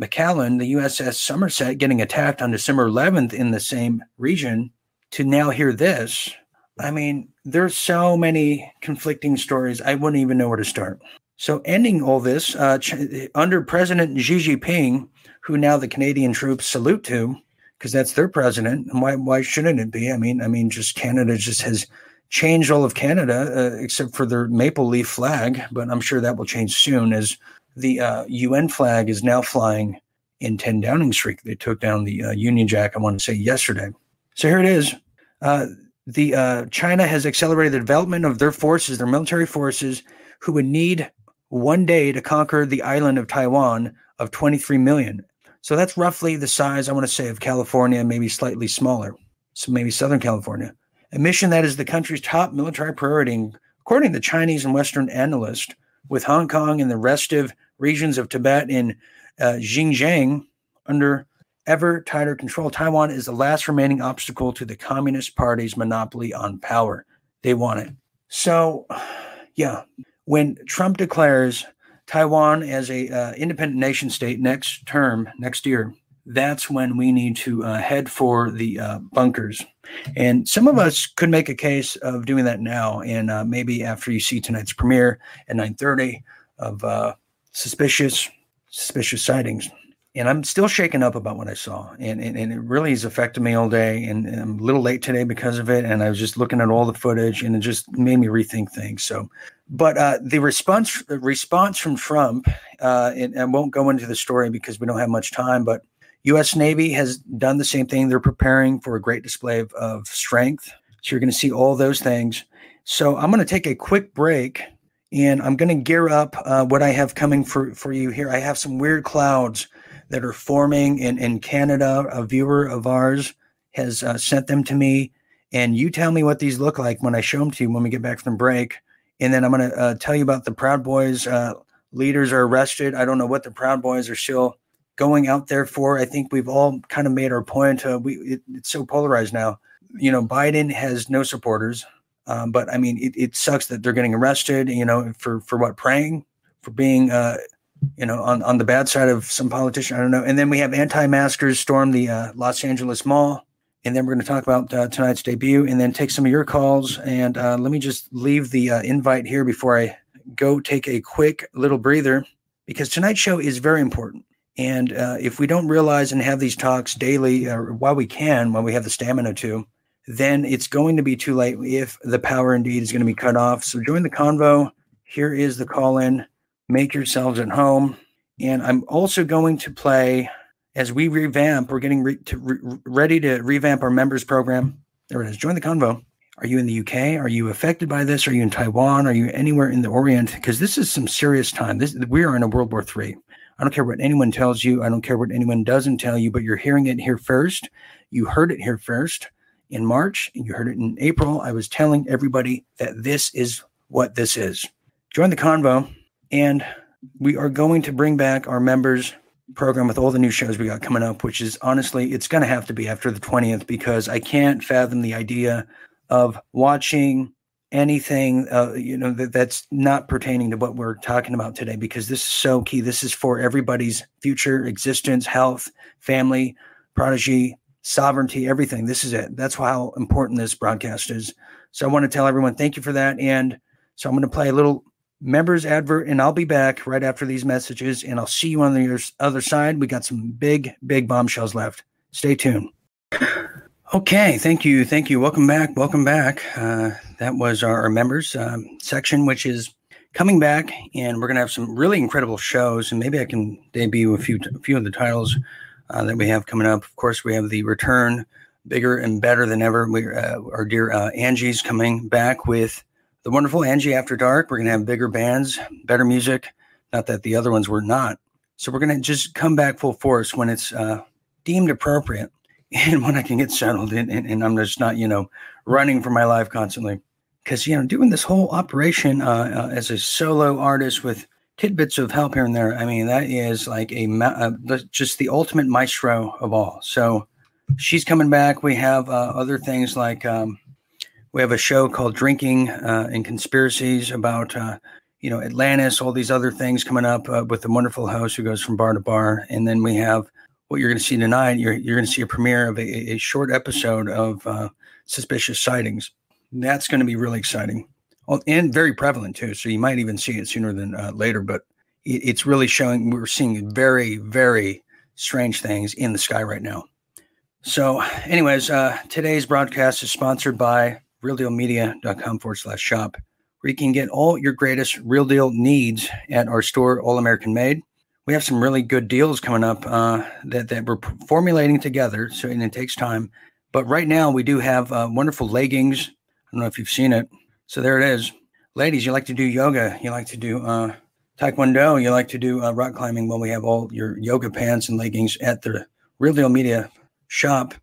McAllen, the USS Somerset getting attacked on December 11th in the same region to now hear this, I mean, there's so many conflicting stories. I wouldn't even know where to start. So, ending all this, uh, under President Xi Jinping, who now the Canadian troops salute to, because that's their president, and why why shouldn't it be? I mean, I mean, just Canada just has changed all of Canada uh, except for their maple leaf flag, but I'm sure that will change soon as the uh, UN flag is now flying in 10 Downing Street. They took down the uh, Union Jack, I want to say yesterday. So here it is. Uh, the uh, China has accelerated the development of their forces, their military forces, who would need one day to conquer the island of Taiwan of 23 million. So that's roughly the size, I want to say, of California, maybe slightly smaller. So maybe Southern California. A mission that is the country's top military priority, according to Chinese and Western analysts, with Hong Kong and the rest of regions of Tibet and uh, Xinjiang under ever tighter control. Taiwan is the last remaining obstacle to the Communist Party's monopoly on power. They want it. So, yeah, when Trump declares Taiwan as a uh, independent nation state next term, next year, that's when we need to uh, head for the uh, bunkers. And some of us could make a case of doing that now, and uh, maybe after you see tonight's premiere at 9:30 of uh, suspicious suspicious sightings and I'm still shaken up about what I saw, and and, and it really has affected me all day. And, and, I'm a little late today because of it. And I was just looking at all the footage, and it just made me rethink things. So, but uh, the response response from Trump, uh, and I won't go into the story because we don't have much time. But U.S. Navy has done the same thing. They're preparing for a great display of, of strength. So you're going to see all those things. So I'm going to take a quick break and I'm going to gear up uh, what I have coming for, for you here. I have some weird clouds that are forming in, in Canada. A viewer of ours has uh, sent them to me. And you tell me what these look like when I show them to you when we get back from break. And then I'm going to uh, tell you about the Proud Boys. Uh, leaders are arrested. I don't know what the Proud Boys are still going out there for. I think we've all kind of made our point. Uh, we it, it's so polarized now. You know, Biden has no supporters, um, but I mean, it, it, sucks that they're getting arrested. You know, for for what praying, for being uh, you know, on, on the bad side of some politician. I don't know. And then we have anti-maskers storm the uh, Los Angeles Mall. And then we're going to talk about uh, tonight's debut and then take some of your calls. And uh, let me just leave the uh, invite here before I go take a quick little breather because tonight's show is very important. And uh, if we don't realize and have these talks daily, or while we can, while we have the stamina to, then it's going to be too late if the power indeed is going to be cut off. So join the convo. Here is the call in make yourselves at home. And I'm also going to play as we revamp. We're getting re- to re- ready to revamp our members program. There it is. Join the convo. Are you in the UK? Are you affected by this? Are you in Taiwan? Are you anywhere in the Orient? Because this is some serious time. This we are in a World War III. I don't care what anyone tells you. I don't care what anyone doesn't tell you, but you're hearing it here first. You heard it here first in March, and you heard it in April. I was telling everybody that this is what this is. Join the convo, and we are going to bring back our members program with all the new shows we got coming up, which is honestly, it's going to have to be after the 20th because I can't fathom the idea of watching anything uh, you know that, that's not pertaining to what we're talking about today because this is so key. This is for everybody's future existence health family prodigy sovereignty everything. This is it. That's how important this broadcast is. So i want to tell everyone thank you for that and so i'm going to play a little members advert and i'll be back right after these messages and i'll see you on the other side we got some big big bombshells left stay tuned Okay, thank you, thank you. Welcome back, welcome back. Uh, that was our, our members um, section, which is coming back, and we're to have some really incredible shows. And maybe I can debut a few, a few of the titles uh, that we have coming up. Of course, we have the return, bigger and better than ever. We, uh, our dear uh, Angie's coming back with the wonderful Angie After Dark. We're going to have bigger bands, better music. Not that the other ones were not. So we're going to just come back full force when it's uh, deemed appropriate (laughs) and when I can get settled in, and, and I'm just not, you know, running for my life constantly. Because, you know, doing this whole operation uh, uh, as a solo artist with tidbits of help here and there, I mean, that is like a uh, just the ultimate maestro of all. So she's coming back. We have uh, other things like um, we have a show called Drinking uh, and Conspiracies about, uh, you know, Atlantis, all these other things coming up with the wonderful host who goes from bar to bar. And then we have what you're going to see tonight, you're, you're going to see a premiere of a, a short episode of uh, suspicious sightings. That's going to be really exciting and very prevalent too. So you might even see it sooner than uh, later, but it, it's really showing we're seeing very, very strange things in the sky right now. So, anyways, uh, today's broadcast is sponsored by realdealmedia.com forward slash shop, where you can get all your greatest real deal needs at our store, All American Made we have some really good deals coming up uh, that that we're formulating together. So and it takes time, but right now we do have uh, wonderful leggings. I don't know if you've seen it. So there it is, ladies. You like to do yoga? You like to do uh, taekwondo? You like to do uh, rock climbing? Well, we have all your yoga pants and leggings at the Real Deal Media shop.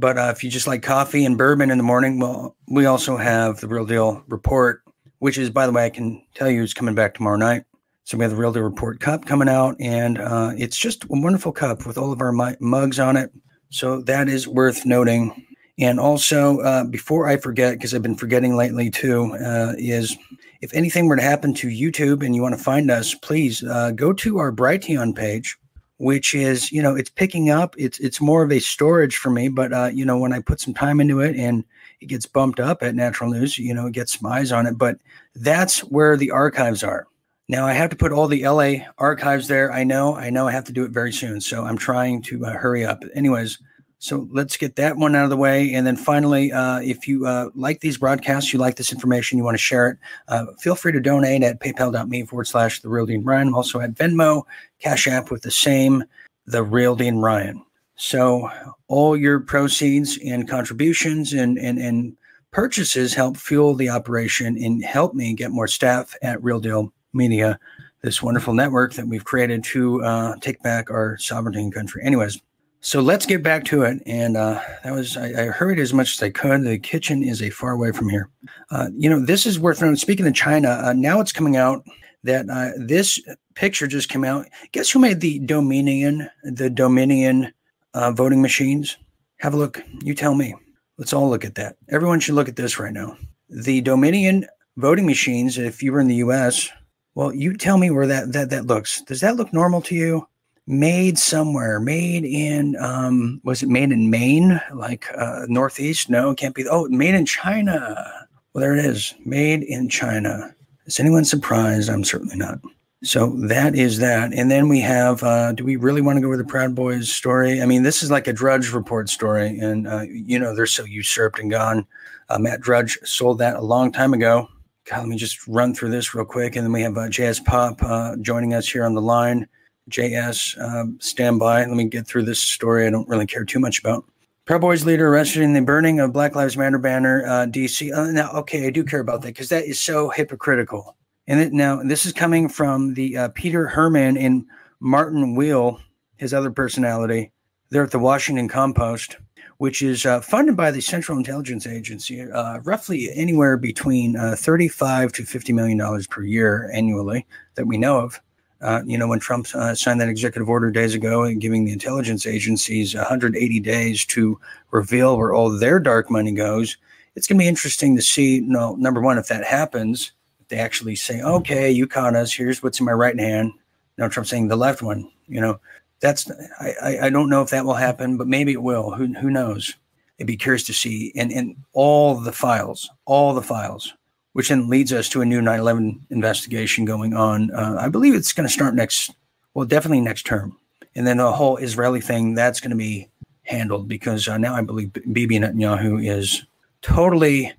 But uh, if you just like coffee and bourbon in the morning, well, we also have the Real Deal Report, which is, by the way, I can tell you, is coming back tomorrow night. So we have the Real Deal Report cup coming out, and uh, it's just a wonderful cup with all of our mugs on it. So that is worth noting. And also, uh, before I forget, because I've been forgetting lately too, uh, is if anything were to happen to YouTube and you want to find us, please uh, go to our Brighteon page, which is you know it's picking up. It's it's more of a storage for me, but uh, you know when I put some time into it and it gets bumped up at Natural News, you know it gets some eyes on it. But that's where the archives are. Now I have to put all the LA archives there. I know, I know I have to do it very soon. So I'm trying to uh, hurry up. Anyways, so let's get that one out of the way. And then finally, uh, if you uh, like these broadcasts, you like this information, you want to share it, uh, feel free to donate at paypal.me forward slash the real Dean Ryan. I'm also at Venmo, Cash App with the same, the real Dean Ryan. So all your proceeds and contributions and, and, and purchases help fuel the operation and help me get more staff at Real Deal Media, this wonderful network that we've created to uh, take back our sovereignty and country. Anyways, so let's get back to it. And uh, that was, I, I, hurried as much as I could. The kitchen is a far away from here. Uh, you know, this is worth noting. Speaking of China, uh, now it's coming out that uh, this picture just came out. Guess who made the Dominion, the Dominion uh, voting machines? Have a look. You tell me. Let's all look at that. Everyone should look at this right now. The Dominion voting machines, if you were in the US, well, you tell me where that that that looks. Does that look normal to you? Made somewhere, made in um, was it made in Maine, like uh, Northeast? No, it can't be. Oh, made in China. Well, there it is, made in China. Is anyone surprised? I'm certainly not. So that is that. And then we have, uh, do we really want to go with the Proud Boys story? I mean, this is like a Drudge Report story. And, uh, you know, they're so usurped and gone. Uh, Matt Drudge sold that a long time ago. God, let me just run through this real quick. And then we have uh, JS Pop uh, joining us here on the line. JS, um, stand by. Let me get through this story I don't really care too much about. Proud Boys leader arrested in the burning of Black Lives Matter banner, uh, DC. Uh, now, okay, I do care about that because that is so hypocritical. And it, now this is coming from the uh, Peter Hermann and Martin Weil, his other personality. They're at the Washington Compost, which is uh, funded by the Central Intelligence Agency, uh, roughly anywhere between uh, 35 to 50 million dollars per year annually that we know of. Uh, you know, when Trump uh, signed that executive order days ago and giving the intelligence agencies 180 days to reveal where all their dark money goes, it's going to be interesting to see. You no, know, number one, if that happens, if they actually say, "Okay, you caught us. Here's what's in my right hand." No, Trump saying the left one. You know, that's I, I, I don't know if that will happen, but maybe it will. Who who knows? I'd be curious to see. And and all the files, all the files which then leads us to a new 9/11 investigation going on. Uh, I believe it's going to start next, well, definitely next term, and then the whole Israeli thing that's going to be handled because uh, now I believe Bibi Netanyahu is totally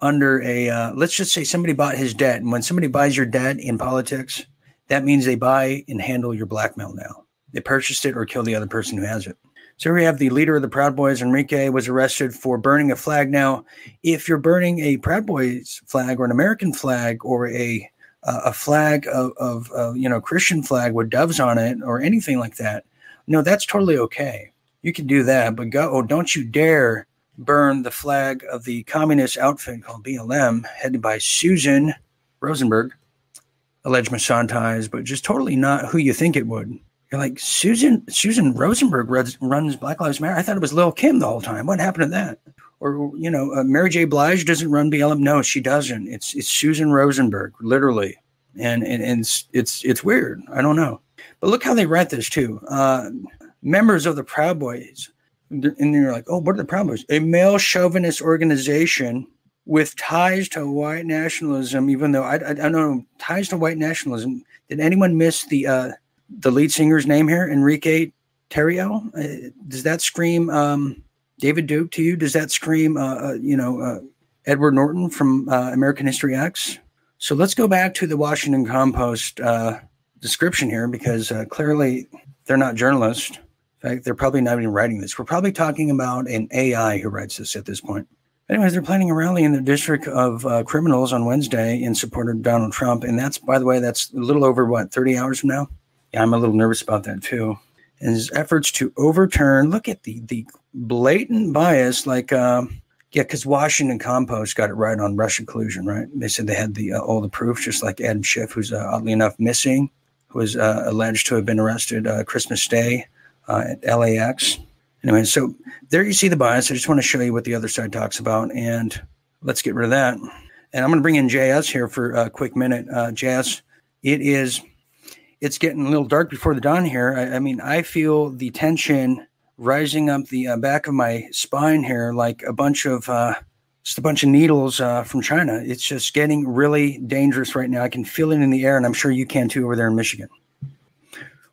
under a. Uh, let's just say somebody bought his debt, and when somebody buys your debt in politics, that means they buy and handle your blackmail now. They purchased it or kill the other person who has it. So here we have the leader of the Proud Boys, Enrique, was arrested for burning a flag. Now, if you're burning a Proud Boys flag or an American flag or a uh, a flag of, of uh, you know Christian flag with doves on it or anything like that, no, that's totally okay. You can do that, but go, oh, don't you dare burn the flag of the communist outfit called BLM, headed by Susan Rosenberg, alleged Masson ties, but just totally not who you think it would. You're like Susan Susan Rosenberg runs, runs Black Lives Matter. I thought it was Lil Kim the whole time. What happened to that? Or you know, uh, Mary J. Blige doesn't run BLM. No, she doesn't. It's it's Susan Rosenberg, literally, and and, and it's, it's it's weird. I don't know, but look how they write this too. Uh, members of the Proud Boys, and you're like, oh, what are the Proud Boys? A male chauvinist organization with ties to white nationalism. Even though I, I, I don't know ties to white nationalism. Did anyone miss the uh, the lead singer's name here, Enrique Tarrio. Uh, does that scream um, David Duke to you? Does that scream, uh, uh, you know, uh, Edward Norton from uh, American History X? So let's go back to the Washington Compost description here because clearly they're not journalists. In fact, they're probably not even writing this. We're probably talking about an AI who writes this at this point. Anyways, they're planning a rally in the District of uh, Criminals on Wednesday in support of Donald Trump. And that's, by the way, that's a little over what, 30 hours from now? Yeah, I'm a little nervous about that too. And his efforts to overturn, look at the the blatant bias, like um, yeah, because Washington Compost got it right on Russian collusion, right? They said they had the uh, all the proof, just like Adam Schiff, who's uh, oddly enough missing, who was uh, alleged to have been arrested uh, Christmas Day uh, at LAX. Anyway, so there you see the bias. I just want to show you what the other side talks about, and let's get rid of that. And I'm going to bring in JS here for a quick minute. Uh, JS, it is it's getting a little dark before the dawn here. I, I mean, I feel the tension rising up the uh, back of my spine here, like a bunch of uh, just a bunch of needles uh, from China. It's just getting really dangerous right now. I can feel it in the air, and I'm sure you can too over there in Michigan.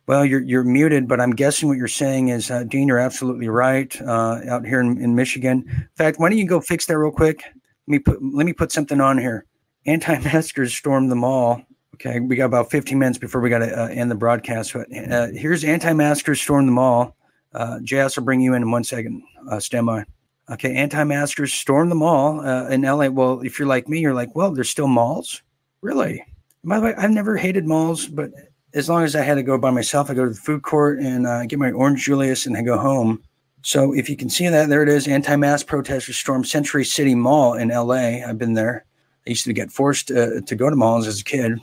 Well, you're you're muted, but I'm guessing what you're saying is, uh, Dean, you're absolutely right. Uh, out here in, in Michigan. In fact, why don't you go fix that real quick? Let me put let me put something on here. Anti-maskers stormed the mall Okay, we got about 15 minutes before we got to uh, end the broadcast. But uh, here's anti-maskers storm the mall. Uh, JS will bring you in in one second. Uh, stand by. Okay, anti-maskers storm the mall uh, in LA. Well, if you're like me, you're like, well, there's still malls. Really? By the way, I've never hated malls, but as long as I had to go by myself, I go to the food court and uh, get my orange Julius and I go home. So if you can see that, there it is. Anti-mask protesters storm Century City Mall in LA. I've been there. I used to get forced uh, to go to malls as a kid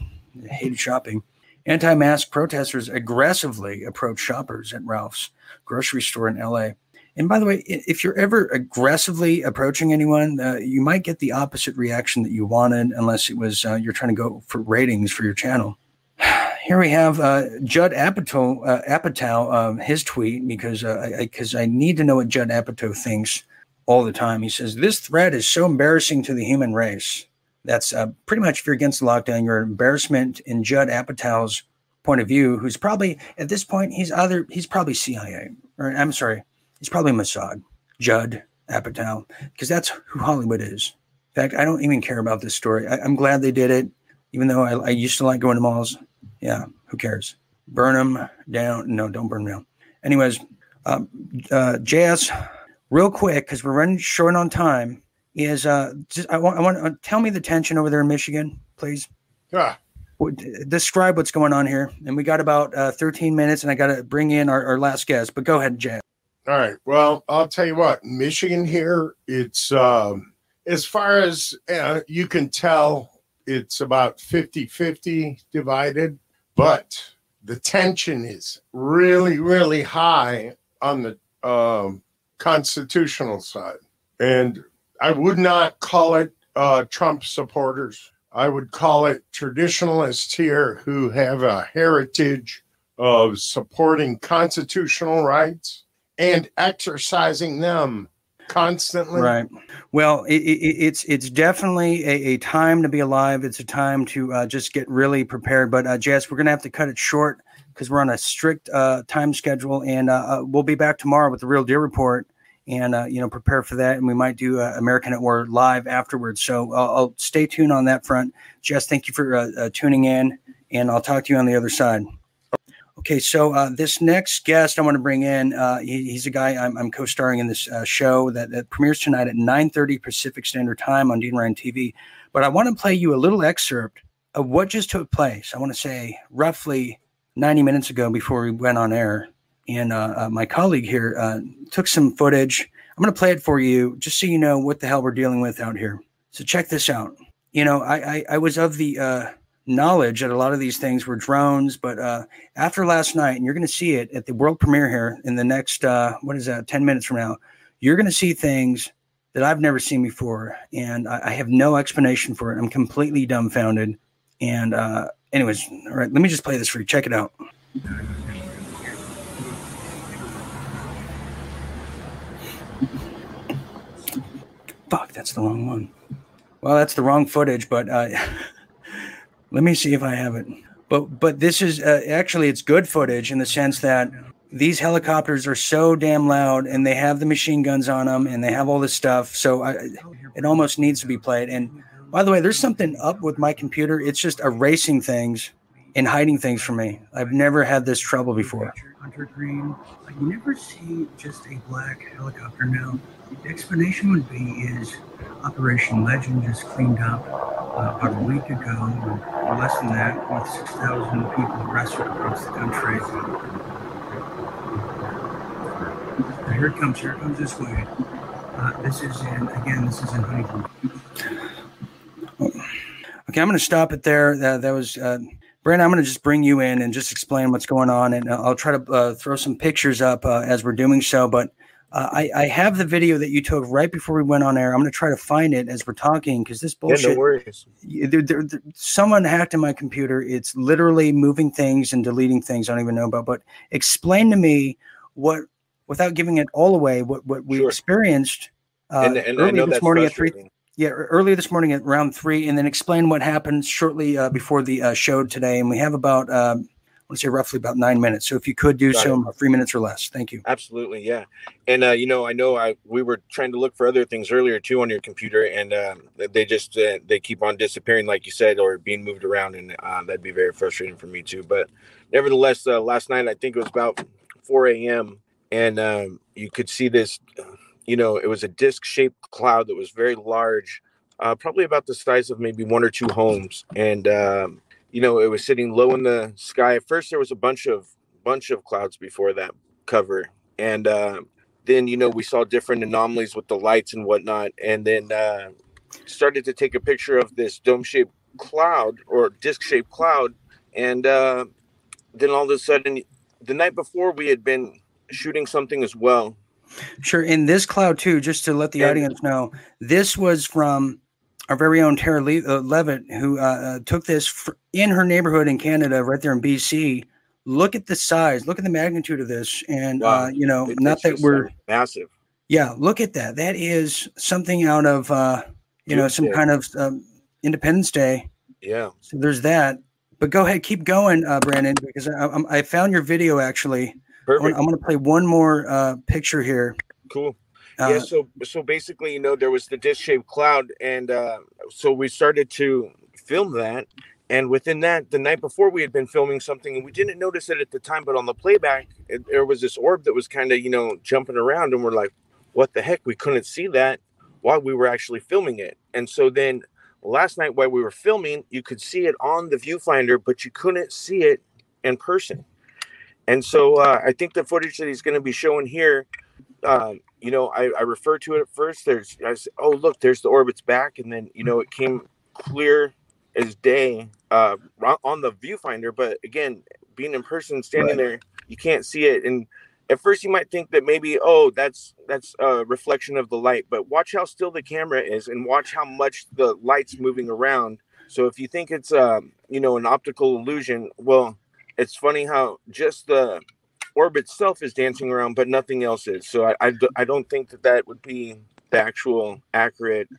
hated shopping. Anti mask protesters aggressively approached shoppers at Ralph's grocery store in LA. And by the way, if you're ever aggressively approaching anyone, uh, you might get the opposite reaction that you wanted, unless it was uh, you're trying to go for ratings for your channel. (sighs) Here we have uh, Judd Apatow, uh, Apatow um, his tweet, because because uh, I, I, need to know what Judd Apatow thinks all the time. He says, This threat is so embarrassing to the human race. That's uh, pretty much if you're against the lockdown, you're embarrassment in Judd Apatow's point of view, who's probably at this point he's either he's probably CIA or I'm sorry, he's probably Mossad. Judd Apatow, because that's who Hollywood is. In fact, I don't even care about this story. I, am glad they did it, even though I, I, used to like going to malls. Yeah, who cares? Burn them down. No, don't burn them down. Anyways, Um, uh, JS, real quick, because we're running short on time, is uh, just, I want, I want uh, tell me the tension over there in Michigan, please. Yeah. Describe what's going on here. And we got about uh, 13 minutes, and I got to bring in our, our last guest, but go ahead, JS. All right. Well, I'll tell you what, Michigan here, it's um, as far as uh, you can tell, it's about 50 50 divided, but the tension is really, really high on the um, constitutional side. And I would not call it uh, Trump supporters. I would call it traditionalists here who have a heritage of supporting constitutional rights and exercising them constantly. Right. Well, it, it, it's it's definitely a, a time to be alive. It's a time to uh, just get really prepared. But uh, Jess, we're gonna have to cut it short because we're on a strict uh, time schedule, and uh, uh, we'll be back tomorrow with the Real Deal Report, and uh, you know prepare for that. And we might do uh, American at War live afterwards. So uh, I'll stay tuned on that front. Jess, thank you for uh, uh, tuning in, and I'll talk to you on the other side. Okay, so uh, this next guest I want to bring in, he, he's a guy I'm, I'm co-starring in this show that, that premieres tonight at 9:30 Pacific Standard Time on Dean Ryan TV. But I want to play you a little excerpt of what just took place. I want to say roughly 90 minutes ago before we went on air, and uh, uh, my colleague here uh, took some footage. I'm going to play it for you just so you know what the hell we're dealing with out here. So check this out. You know, I I, I was of the uh, knowledge that a lot of these things were drones, but after last night, and you're going to see it at the world premiere here in the next what is that, 10 minutes from now, you're going to see things that I've never seen before, and I, I have no explanation for it. I'm completely dumbfounded. And uh, anyways, all right, let me just play this for you. Check it out. Fuck, that's the wrong one. Well, that's the wrong footage, but uh, (laughs) let me see if I have it. But but this is uh, actually it's good footage in the sense that these helicopters are so damn loud and they have the machine guns on them and they have all this stuff. So I, it almost needs to be played. And by the way, there's something up with my computer. It's just erasing things and hiding things from me. I've never had this trouble before. Hunter Green, you never see just a black helicopter now. The explanation would be is Operation Legend just cleaned up uh, about a week ago, or less than that, with 6,000 people arrested across the country. Here it comes, here it comes this way. Uh, this is in, again, this is in Huntington. Okay, I'm going to stop it there. That, that was, uh, I'm going to just bring you in and just explain what's going on. And I'll try to uh, throw some pictures up uh, as we're doing so. But uh, I, I have the video that you took right before we went on air. I'm going to try to find it as we're talking because this Yeah, bullshit. no worries. there- there- there- someone hacked in my computer. It's literally moving things and deleting things I don't even know about. But explain to me what, without giving it all away, what what we Sure. experienced uh, and and know this morning at three. Yeah, ear- earlier this morning at round three, and then explain what happened shortly uh, before the uh, show today. And we have about, um, want to say roughly about nine minutes. So if you could do Got so, it. three minutes or less. Thank you. Absolutely, yeah. And uh, you know, I know I we were trying to look for other things earlier too on your computer, and um, they just uh, they keep on disappearing, like you said, or being moved around, and uh, that'd be very frustrating for me too. But nevertheless, uh, last night I think it was about 4 a.m. and um, you could see this. You know, it was a disc-shaped cloud that was very large, uh, probably about the size of maybe one or two homes, and um, you know, it was sitting low in the sky. At first, there was a bunch of bunch of clouds before that cover, and uh, then you know we saw different anomalies with the lights and whatnot, and then uh, started to take a picture of this dome-shaped cloud or disc-shaped cloud, and uh, then all of a sudden, the night before we had been shooting something as well. Sure. In this cloud, too, just to let the And- audience know, this was from our very own Tara Le- uh, Levitt, who uh, uh, took this fr- in her neighborhood in Canada, right there in BC. Look at the size, look at the magnitude of this. And, Wow. uh, you know, It- not that we're, uh, massive. yeah, look at that. That is something out of, uh, you know, some kind of um, Independence Day. Yeah. So there's that. But go ahead, keep going, uh, Brandon, because I, I'm- I found your video actually. Perfect. I'm Perfect. going to play one more uh, picture here. Cool. Uh, yeah so so basically you know there was the disc shaped cloud and uh so we started to film that And within that, the night before, we had been filming something, and we didn't notice it at the time. But on the playback, it, there was this orb that was kind of, you know, jumping around, and we're like, "What the heck?" We couldn't see that while we were actually filming it. And so then last night, while we were filming, you could see it on the viewfinder, but you couldn't see it in person. And so uh, I think the footage that he's going to be showing here, um, you know, I, I referred to it at first. There's, I said, oh look, there's the orbit's back, and then you know it came clear as day uh, on the viewfinder. But again, being in person, standing right. there, you can't see it. And at first, you might think that maybe, oh, that's that's a reflection of the light. But watch how still the camera is, and watch how much the light's moving around. So if you think it's, um, you know, an optical illusion, well, it's funny how just the orb itself is dancing around, but nothing else is. So I, I, I don't think that that would be the actual accurate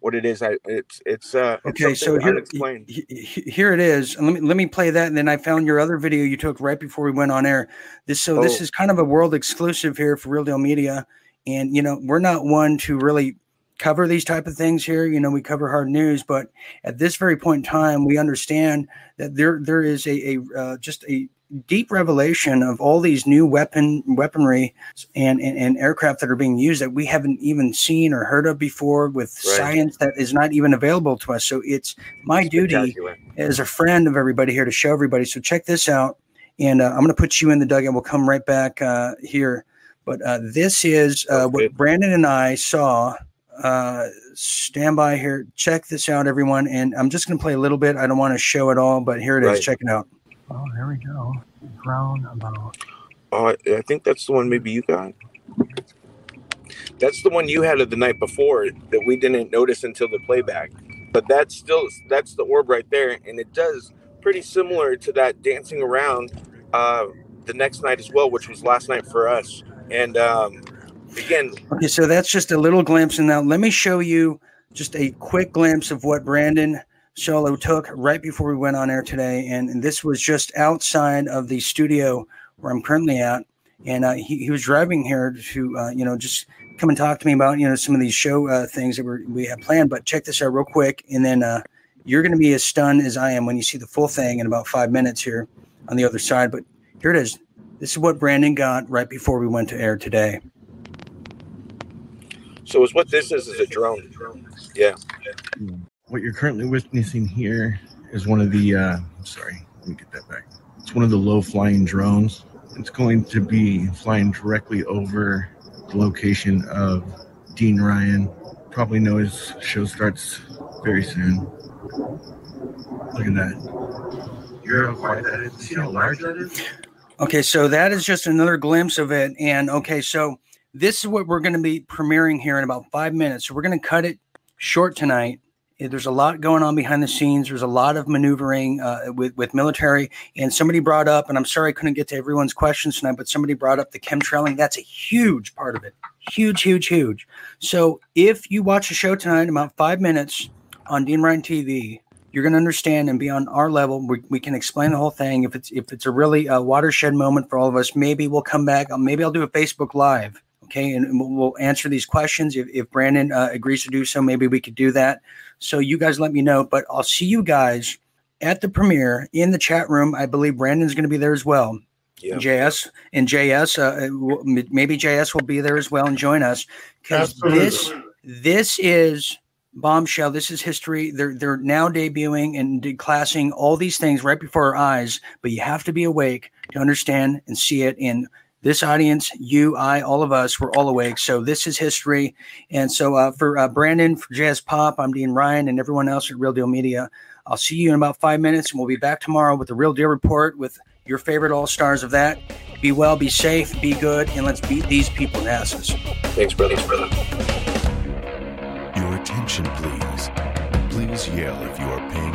what it is. I it's it's uh okay. It's so here, here it is. let me let me play that, and then I found your other video you took right before we went on air. This so oh. this is kind of a world exclusive here for Real Deal Media, and you know we're not one to really cover these type of things here. You know, we cover hard news, but at this very point in time, we understand that there there is a, a uh, just a deep revelation of all these new weapon weaponry and, and, and, aircraft that are being used that we haven't even seen or heard of before with right. science that is not even available to us. So it's my duty as a friend of everybody here to show everybody. So check this out. And uh, I'm going to put you in the dugout. We'll come right back uh, here. But uh, this is uh, what Brandon and I saw uh, stand by here. Check this out, everyone. And I'm just going to play a little bit. I don't want to show it all, but here it right. is. Check it out. Oh, there we go. Grown about. Oh, I think that's the one maybe you got. That's the one you had of the night before that we didn't notice until the playback. But that's still that's the orb right there, and it does pretty similar to that dancing around uh, the next night as well, which was last night for us. And um, again. Okay, so that's just a little glimpse. And now let me show you just a quick glimpse of what Brandon Solo took right before we went on air today. And, and this was just outside of the studio where I'm currently at. And uh, he, he was driving here to, uh, you know, just come and talk to me about, you know, some of these show uh, things that we we have planned. But check this out real quick. And then uh, you're going to be as stunned as I am when you see the full thing in about five minutes here on the other side. But here it is. This is what Brandon got right before we went to air today. So is what this is is a drone. Yeah. What you're currently witnessing here is one of the uh sorry, let me get that back. It's one of the low flying drones. It's going to be flying directly over the location of Dean Ryan. Probably know his show starts very soon. Look at that. You're quite that is. See how large that is? Okay, so that is just another glimpse of it. And okay, so this is what we're going to be premiering here in about five minutes. So we're going to cut it short tonight. Eh, there's a lot going on behind the scenes. There's a lot of maneuvering uh, with with military. And somebody brought up, and I'm sorry I couldn't get to everyone's questions tonight, but somebody brought up the chemtrailing. That's a huge part of it. Huge, huge, huge. So if you watch the show tonight, about five minutes on Dean Ryan TV, you're going to understand and be on our level. We, we can explain the whole thing. If it's if it's a really uh, watershed moment for all of us, maybe we'll come back. Maybe I'll do a Facebook Live Okay, and we'll answer these questions if, if Brandon uh, agrees to do so. Maybe we could do that. So you guys let me know. But I'll see you guys at the premiere in the chat room. I believe Brandon's going to be there as well. Yeah. JS and JS, uh, maybe JS will be there as well and join us because this this is bombshell. This is history. They're they're now debuting and declassing all these things right before our eyes. But you have to be awake to understand and see it. And this audience, you, I, all of us, we're all awake. So this is history. And so uh, for uh, Brandon, for Jazz Pop, I'm Dean Ryan, and everyone else at Real Deal Media. I'll see you in about five minutes, and we'll be back tomorrow with the Real Deal Report with your favorite all stars of that. Be well, be safe, be good, and let's beat these people in asses. Thanks, brother. Thanks, brother. Your attention, please. Please yell if you are paying attention.